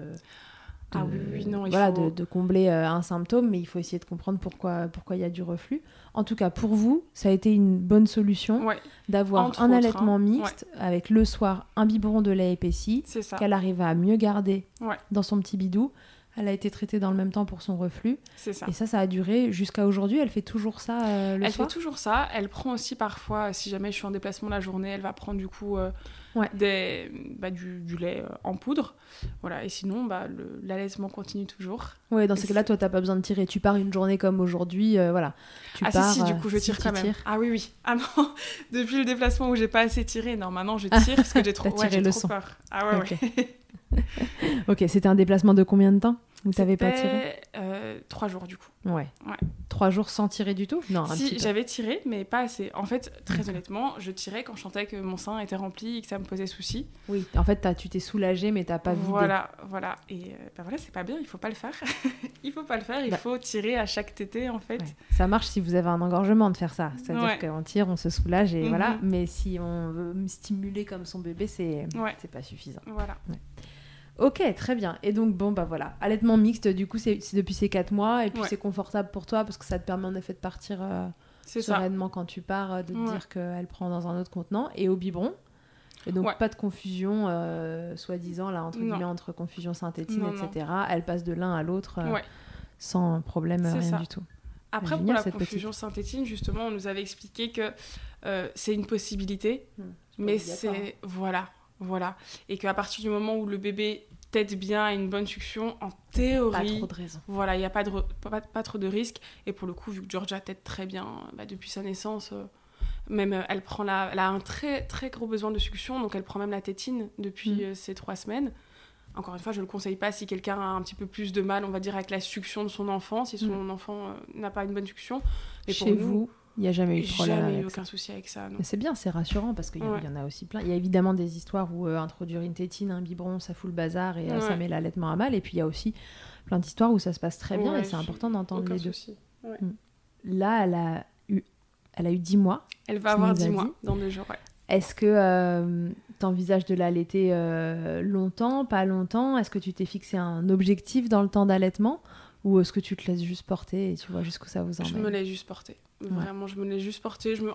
De- Ah oui, oui, non, il voilà, faut- de, de combler euh, un symptôme, mais il faut essayer de comprendre pourquoi pourquoi il y a du reflux. En tout cas, pour vous, ça a été une bonne solution Ouais, d'avoir un autres, allaitement hein. mixte avec le soir un biberon de lait épaissi qu'elle arrive à mieux garder Ouais. dans son petit bidou. Elle a été traitée dans le même temps pour son reflus. C'est ça. Et ça, ça a duré jusqu'à aujourd'hui. Elle fait toujours ça euh, le Elle soir fait toujours ça. Elle prend aussi parfois, si jamais je suis en déplacement la journée, elle va prendre du coup euh, Ouais. des, bah, du, du lait euh, en poudre. Voilà. Et sinon, bah, l'allaitement continue toujours. Ouais, dans Et ces cas-là, toi, t'as pas besoin de tirer. Tu pars une journée comme aujourd'hui, voilà. Tu ah pars, si, si, du coup, je si tire tu quand même. tires. Ah oui, oui. Ah non, depuis le déplacement où j'ai pas assez tiré, non, maintenant je tire parce que j'ai trop, ouais, tiré j'ai le trop peur. Ah ouais, Ok. ouais. Ok, c'était un déplacement de combien de temps Où t'avais pas tiré euh, Trois jours du coup. Ouais. Ouais. Trois jours sans tirer du tout? Non, Si, j'avais tiré, mais pas assez. En fait, très honnêtement, je tirais quand je sentais que mon sein était rempli et que ça me posait souci. Oui, en fait, tu t'es soulagé, mais t'as pas vidé. Voilà, voilà. Et euh, bah voilà, c'est pas bien, il faut pas le faire. il faut pas le faire, il Bah. faut tirer à chaque tété en fait. Ouais. Ça marche si vous avez un engorgement de faire ça. C'est-à-dire Ouais. qu'on tire, on se soulage et Mhm. voilà. Mais si on veut stimuler comme son bébé, c'est Ouais. c'est pas suffisant. Voilà. Ok, très bien. Et donc, bon, bah voilà. Allaitement mixte, du coup, c'est depuis ces 4 mois. Et puis, Ouais. c'est confortable pour toi parce que ça te permet en effet de partir euh, sereinement quand tu pars, euh, de te dire qu'elle prend dans un autre contenant, et au biberon. Et donc pas de confusion, euh, soi-disant, là, entre guillemets, entre confusion synthétine, etc. Elle passe de l'un à l'autre euh, sans problème, rien du tout. Après, pour la confusion synthétine, justement, on nous avait expliqué que c'est une possibilité, hmm. mais c'est... Voilà, voilà. Et qu'à partir du moment où le bébé tête bien à une bonne sucction, en théorie. Pas trop de raison. Voilà, il n'y a pas, de, pas, pas, trop de risques. Et pour le coup, vu que Georgia tête très bien bah, depuis sa naissance, euh, même euh, elle, prend la, elle a un très très gros besoin de succion, donc elle prend même la tétine depuis mm. euh, ces trois semaines. Encore une fois, je ne le conseille pas si quelqu'un a un petit peu plus de mal, on va dire, avec la succion de son enfant, si son mm. enfant n'a pas une bonne succion. Et Chez vous, il n'y a jamais eu de problème. Jamais eu aucun souci avec ça. C'est bien, c'est rassurant parce qu'il y, en a aussi plein. Il y a évidemment des histoires où euh, introduire une tétine, un biberon, ça fout le bazar et euh, ça met l'allaitement à mal. Et puis il y a aussi plein d'histoires où ça se passe très bien et c'est important d'entendre les deux. Mm. Là, elle a eu, elle a eu 10 mois. Elle va avoir 10 mois dans deux jours. Est-ce que euh, tu envisages de l'allaiter longtemps, pas longtemps? Est-ce que tu t'es fixé un objectif dans le temps d'allaitement? Ou est-ce que tu te laisses juste porter et tu vois jusqu'où ça vous emmène Je me laisse juste porter. Vraiment, je me laisse juste porter. Je me...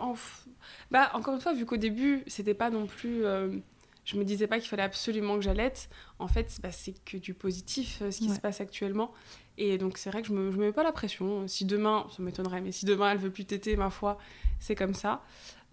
bah, encore une fois, vu qu'au début, c'était pas non plus... Euh, je me disais pas qu'il fallait absolument que j'allaite. En fait, bah, c'est que du positif, euh, ce qui se passe actuellement. Et donc, c'est vrai que je me, je me mets pas la pression. Si demain, ça m'étonnerait, mais si demain, elle veut plus téter, ma foi, c'est comme ça.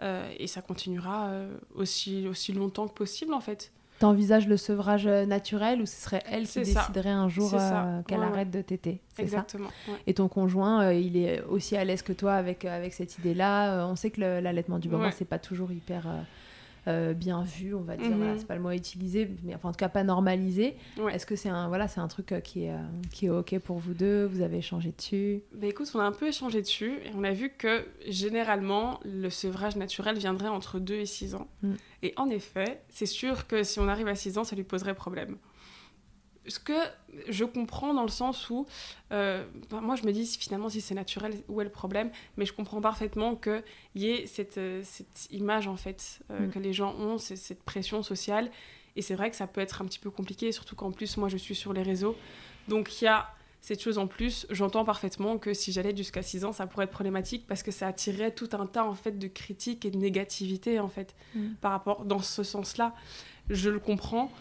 Euh, et ça continuera aussi, aussi longtemps que possible, en fait. T'envisages le sevrage euh, naturel ou ce serait elle qui déciderait un jour euh, qu'elle arrête de téter Exactement. Et ton conjoint, euh, il est aussi à l'aise que toi avec, avec cette idée-là. on sait que l'allaitement du bambin, c'est pas toujours hyper euh, bien vu, on va dire. Voilà, mhm. c'est pas le mot à utiliser, mais enfin, en tout cas pas normalisé. Est-ce que c'est un, voilà, c'est un truc euh, qui est, euh, qui est OK pour vous deux? Vous avez échangé dessus? Bah, Écoute, on a un peu échangé dessus et on a vu que généralement, le sevrage naturel viendrait entre 2 et 6 ans. Mm. Et en effet, c'est sûr que si on arrive à 6 ans, ça lui poserait problème ce que je comprends dans le sens où, euh, bah, moi je me dis finalement si c'est naturel, où est le problème? Mais je comprends parfaitement qu'il y ait cette, euh, cette, image en fait euh, mm. que les gens ont, cette pression sociale. Et c'est vrai que ça peut être un petit peu compliqué, surtout qu'en plus moi je suis sur les réseaux. Donc il y a cette chose en plus, j'entends parfaitement que si j'allais jusqu'à 6 ans, ça pourrait être problématique parce que ça attirerait tout un tas en fait de critiques et de négativité en fait mm. par rapport dans ce sens-là. Je le comprends.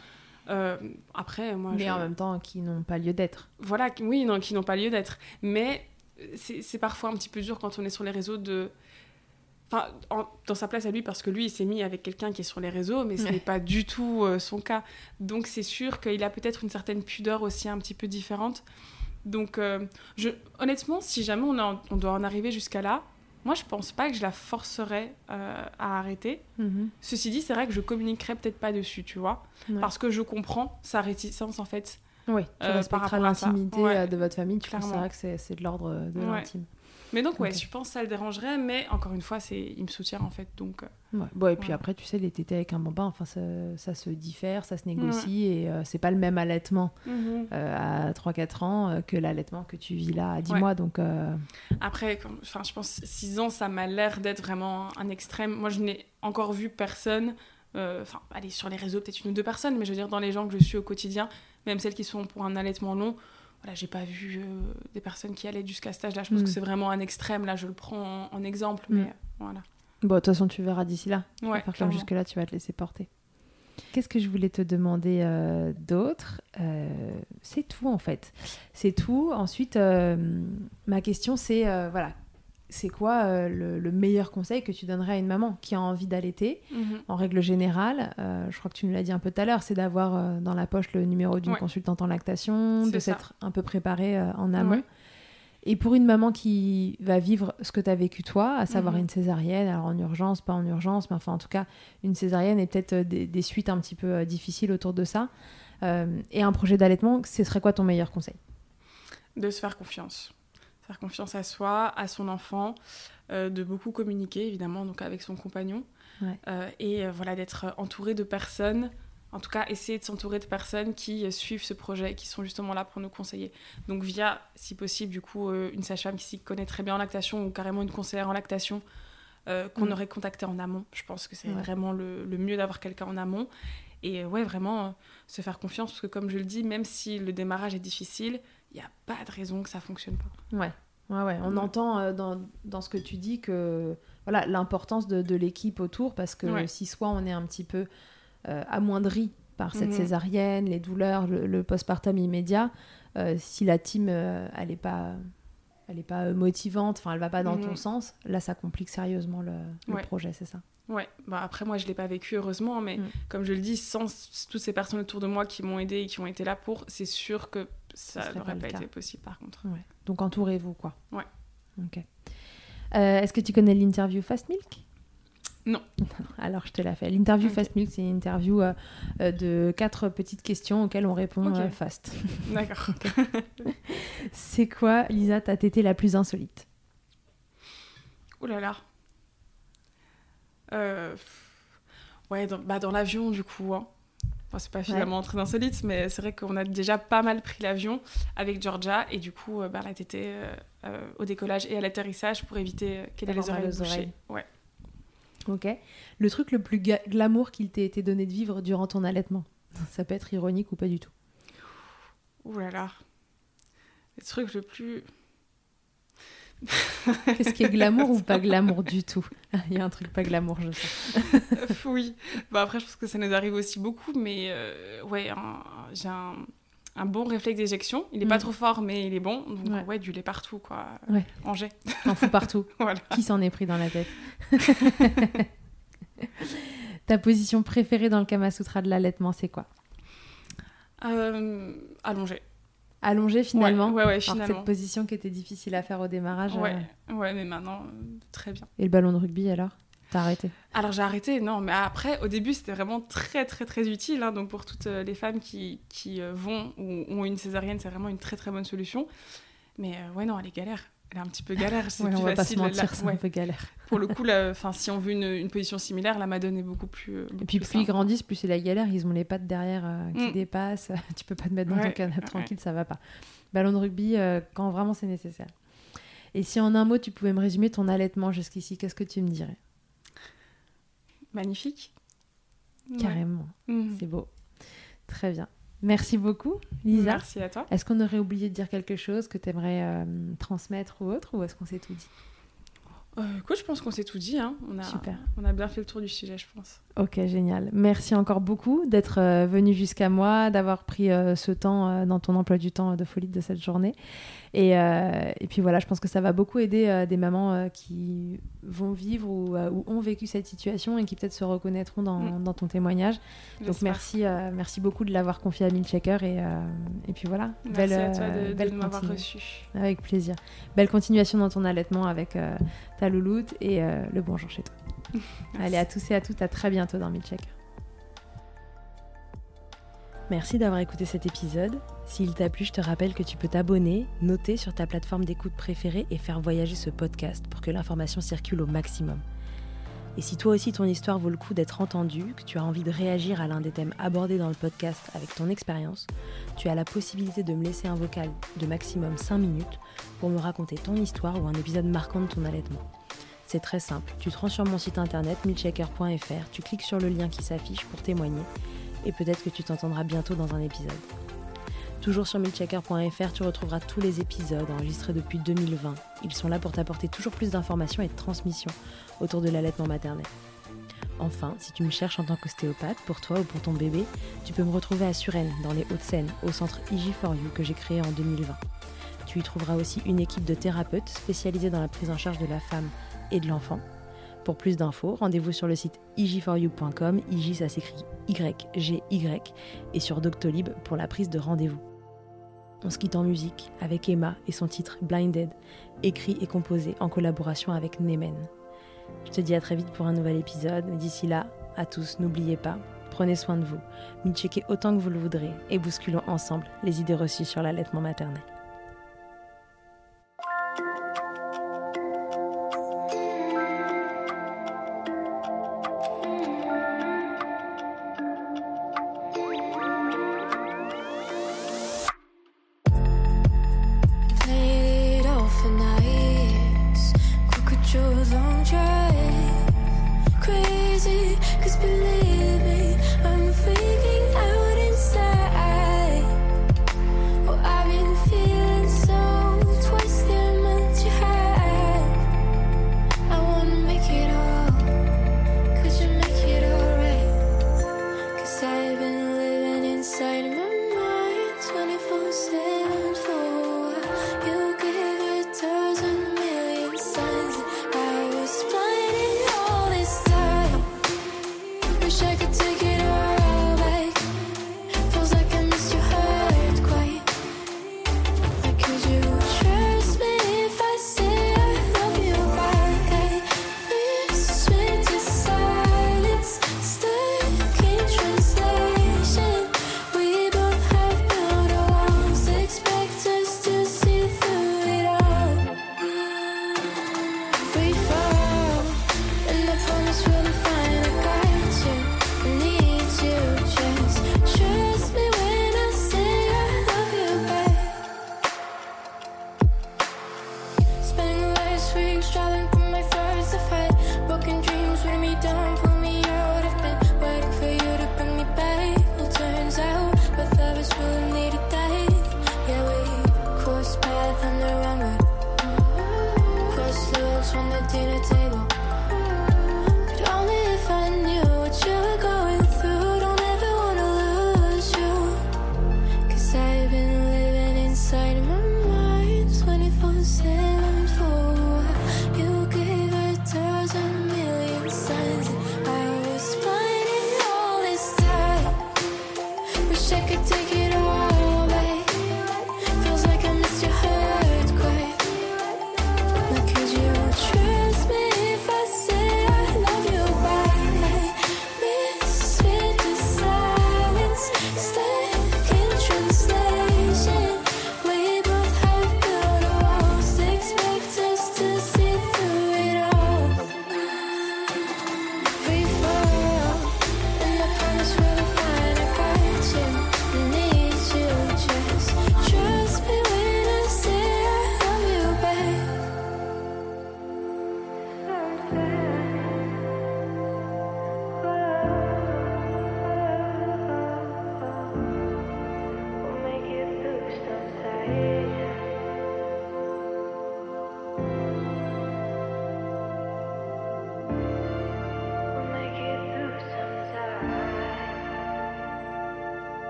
Euh, après, moi. Mais en même temps, qui n'ont pas lieu d'être. Voilà, oui, non, qui n'ont pas lieu d'être. Mais c'est parfois un petit peu dur quand on est sur les réseaux de. Enfin, dans sa place à lui, parce que lui, il s'est mis avec quelqu'un qui est sur les réseaux, mais ce n'est pas du tout euh, son cas. Donc, c'est sûr qu'il a peut-être une certaine pudeur aussi un petit peu différente. Donc, euh, je, honnêtement, si jamais on, on doit en arriver jusqu'à là, moi, je pense pas que je la forcerais euh, à arrêter. Mhm. Ceci dit, c'est vrai que je communiquerai peut-être pas dessus, tu vois, parce que je comprends sa réticence en fait. Oui, tu euh, respecteras l'intimité euh, de votre famille. Tu considères que c'est de l'ordre de l'intime. Mais donc, ouais, je pense que ça le dérangerait, mais encore une fois, c'est il me soutient en fait. Donc, euh, ouais. bon, et puis après, tu sais, les tétés avec un bambin, enfin, ça, ça se diffère, ça se négocie, et euh, c'est pas le même allaitement mhm. euh, à 3-4 ans que l'allaitement que tu vis là à 10 mois. Donc, Après, enfin, je pense 6 ans, ça m'a l'air d'être vraiment un extrême. Moi, je n'ai encore vu personne. Enfin, aller sur les réseaux, peut-être une ou deux personnes, mais je veux dire, dans les gens que je suis au quotidien, même celles qui sont pour un allaitement long, voilà, j'ai pas vu euh, des personnes qui allaient jusqu'à cet âge-là. Je pense que mm. c'est vraiment un extrême. Là, je le prends en, exemple, mm. mais euh, voilà. Bon, de toute façon, tu verras d'ici là. Ouais, comme jusque-là, tu vas te laisser porter. Qu'est-ce que je voulais te demander euh, d'autre? C'est tout, en fait. C'est tout. Ensuite, ma question, c'est, voilà, c'est quoi euh, le, meilleur conseil que tu donnerais à une maman qui a envie d'allaiter mhm. En règle générale, euh, je crois que tu nous l'as dit un peu tout à l'heure, c'est d'avoir euh, dans la poche le numéro d'une consultante en lactation, de s'être un peu préparée en amont. Et pour une maman qui va vivre ce que tu as vécu toi, à savoir mhm. une césarienne, alors en urgence, pas en urgence, mais enfin en tout cas une césarienne et peut-être des, suites un petit peu difficiles autour de ça, et un projet d'allaitement, ce serait quoi ton meilleur conseil? De se faire confiance faire confiance à soi, à son enfant, euh, de beaucoup communiquer évidemment donc avec son compagnon. Euh, et euh, voilà d'être entouré de personnes en tout cas essayer de s'entourer de personnes qui suivent ce projet qui sont justement là pour nous conseiller. Donc via si possible du coup une sage-femme qui s'y connaît très bien en lactation ou carrément une conseillère en lactation qu'on mm. aurait contacté en amont. Je pense que c'est vraiment le, le mieux d'avoir quelqu'un en amont. Et ouais vraiment se faire confiance parce que comme je le dis même si le démarrage est difficile il n'y a pas de raison que ça fonctionne pas. Ouais. Ouais, ouais. On Ouais. entend euh, dans, dans ce que tu dis que voilà l'importance de, de l'équipe autour parce que Ouais. si soit on est un petit peu euh, amoindri par cette Mhm. césarienne, les douleurs, le, le postpartum immédiat, euh, si la team elle est pas elle est pas motivante, enfin elle va pas dans ton Mhm. sens, là ça complique sérieusement le, le Ouais. projet, c'est ça? Ouais, bah après moi je l'ai pas vécu heureusement, mais Mm. comme je le dis, sans toutes ces personnes autour de moi qui m'ont aidé et qui ont été là pour, c'est sûr que ça n'aurait pas été possible par contre. Ouais. Donc entourez-vous quoi. Ouais. Ok. Euh, Est-ce que tu connais l'interview Fast Milk? Non. Alors je te la fais. L'interview. Fast Milk, c'est une interview euh, euh, de quatre petites questions auxquelles on répond euh, fast. D'accord. C'est quoi, Lisa, ta tétée la plus insolite? Ouh là là. Euh, Ouais, dans, bah, dans l'avion du coup. Hein. Enfin, c'est pas finalement très insolite, mais c'est vrai qu'on a déjà pas mal pris l'avion avec Georgia et du coup, euh, bah, elle a été euh, euh, au décollage et à l'atterrissage pour éviter qu'elle ait les oreilles aux bouchées. oreilles. Ouais. Ok. Le truc le plus glamour qu'il t'ait été donné de vivre durant ton allaitement? Ça peut être ironique ou pas du tout? Ouh là là. Le truc le plus. Qu'est-ce qui est glamour ou pas glamour du tout Il y a un truc pas glamour, je sais. Oui. Bah après, je pense que ça nous arrive aussi beaucoup, mais euh, ouais, j'ai un, un bon réflexe d'éjection. Il est pas Mm. trop fort, mais il est bon. Donc Ouais. ouais, du lait partout, quoi. Ouais. En jet. T'en fous partout. voilà. Qui s'en est pris dans la tête? Ta position préférée dans le Kama Sutra de l'allaitement, c'est quoi? Euh, allongé. Allongé finalement Ouais, ouais, ouais, Alors, finalement. cette position qui était difficile à faire au démarrage. Ouais, euh, ouais, mais maintenant, euh, très bien. Et le ballon de rugby alors? T'as arrêté? Alors j'ai arrêté, non, mais après, au début, c'était vraiment très, très, très utile. hein. donc pour toutes euh, les femmes qui, qui vont ou ont une césarienne, c'est vraiment une très, très bonne solution. Mais euh, ouais, non, elle est galère. Elle est un petit peu galère. C'est Ouais, plus on va pas se facile. mentir, c'est ouais. un peu galère. Pour le coup, si on veut une, une position similaire, la Madone est beaucoup plus. euh, Et puis plus plus ils grandissent, plus c'est la galère. Ils ont les pattes derrière euh, qui Mm. dépassent. tu peux pas te mettre dans ton canapé tranquille, ça va pas. Ballon de rugby euh, quand vraiment c'est nécessaire. Et si en un mot tu pouvais me résumer ton allaitement jusqu'ici, qu'est-ce que tu me dirais? Magnifique. Carrément, Mhm. c'est beau. Très bien. Merci beaucoup, Lisa. Merci à toi. Est-ce qu'on aurait oublié de dire quelque chose que tu aimerais transmettre ou autre ou est-ce qu'on s'est tout dit? Euh, écoute, je pense qu'on s'est tout dit. Hein. On, a, Super. on a bien fait le tour du sujet, je pense. Ok, génial. Merci encore beaucoup d'être euh, venu jusqu'à moi, d'avoir pris euh, ce temps euh, dans ton emploi du temps de folie de cette journée. Et, euh, et puis voilà, je pense que ça va beaucoup aider euh, des mamans euh, qui vont vivre ou, euh, ou ont vécu cette situation et qui peut-être se reconnaîtront dans, Mm. dans ton témoignage. Donc merci, euh, merci beaucoup de l'avoir confié à Milchecker et, euh, et puis voilà. Merci belle, à toi euh, de, m'avoir reçu. Avec plaisir. Belle continuation dans ton allaitement avec euh, ta louloute et euh, le bonjour chez toi. Allez, à tous et à toutes, à très bientôt dans Milchecker. Merci d'avoir écouté cet épisode. S'il t'a plu, je te rappelle que tu peux t'abonner, noter sur ta plateforme d'écoute préférée et faire voyager ce podcast pour que l'information circule au maximum. Et si toi aussi ton histoire vaut le coup d'être entendue, que tu as envie de réagir à l'un des thèmes abordés dans le podcast avec ton expérience, tu as la possibilité de me laisser un vocal de maximum 5 minutes pour me raconter ton histoire ou un épisode marquant de ton allaitement. C'est très simple, tu te rends sur mon site internet milchecker.fr, tu cliques sur le lien qui s'affiche pour témoigner et peut-être que tu t'entendras bientôt dans un épisode. Toujours sur milchecker.fr, tu retrouveras tous les épisodes enregistrés depuis 2020. Ils sont là pour t'apporter toujours plus d'informations et de transmissions autour de l'allaitement maternel. Enfin, si tu me cherches en tant qu'ostéopathe, pour toi ou pour ton bébé, tu peux me retrouver à Suresnes, dans les Hauts-de-Seine, au centre IG4U que j'ai créé en 2020. Tu y trouveras aussi une équipe de thérapeutes spécialisés dans la prise en charge de la femme et de l'enfant. Pour plus d'infos, rendez-vous sur le site ig4u.com, IG ça s'écrit Y-G-Y, et sur Doctolib pour la prise de rendez-vous. On se quitte en musique avec Emma et son titre Blinded, écrit et composé en collaboration avec Nemen. Je te dis à très vite pour un nouvel épisode, mais d'ici là, à tous, n'oubliez pas, prenez soin de vous, checkez autant que vous le voudrez et bousculons ensemble les idées reçues sur l'allaitement maternel.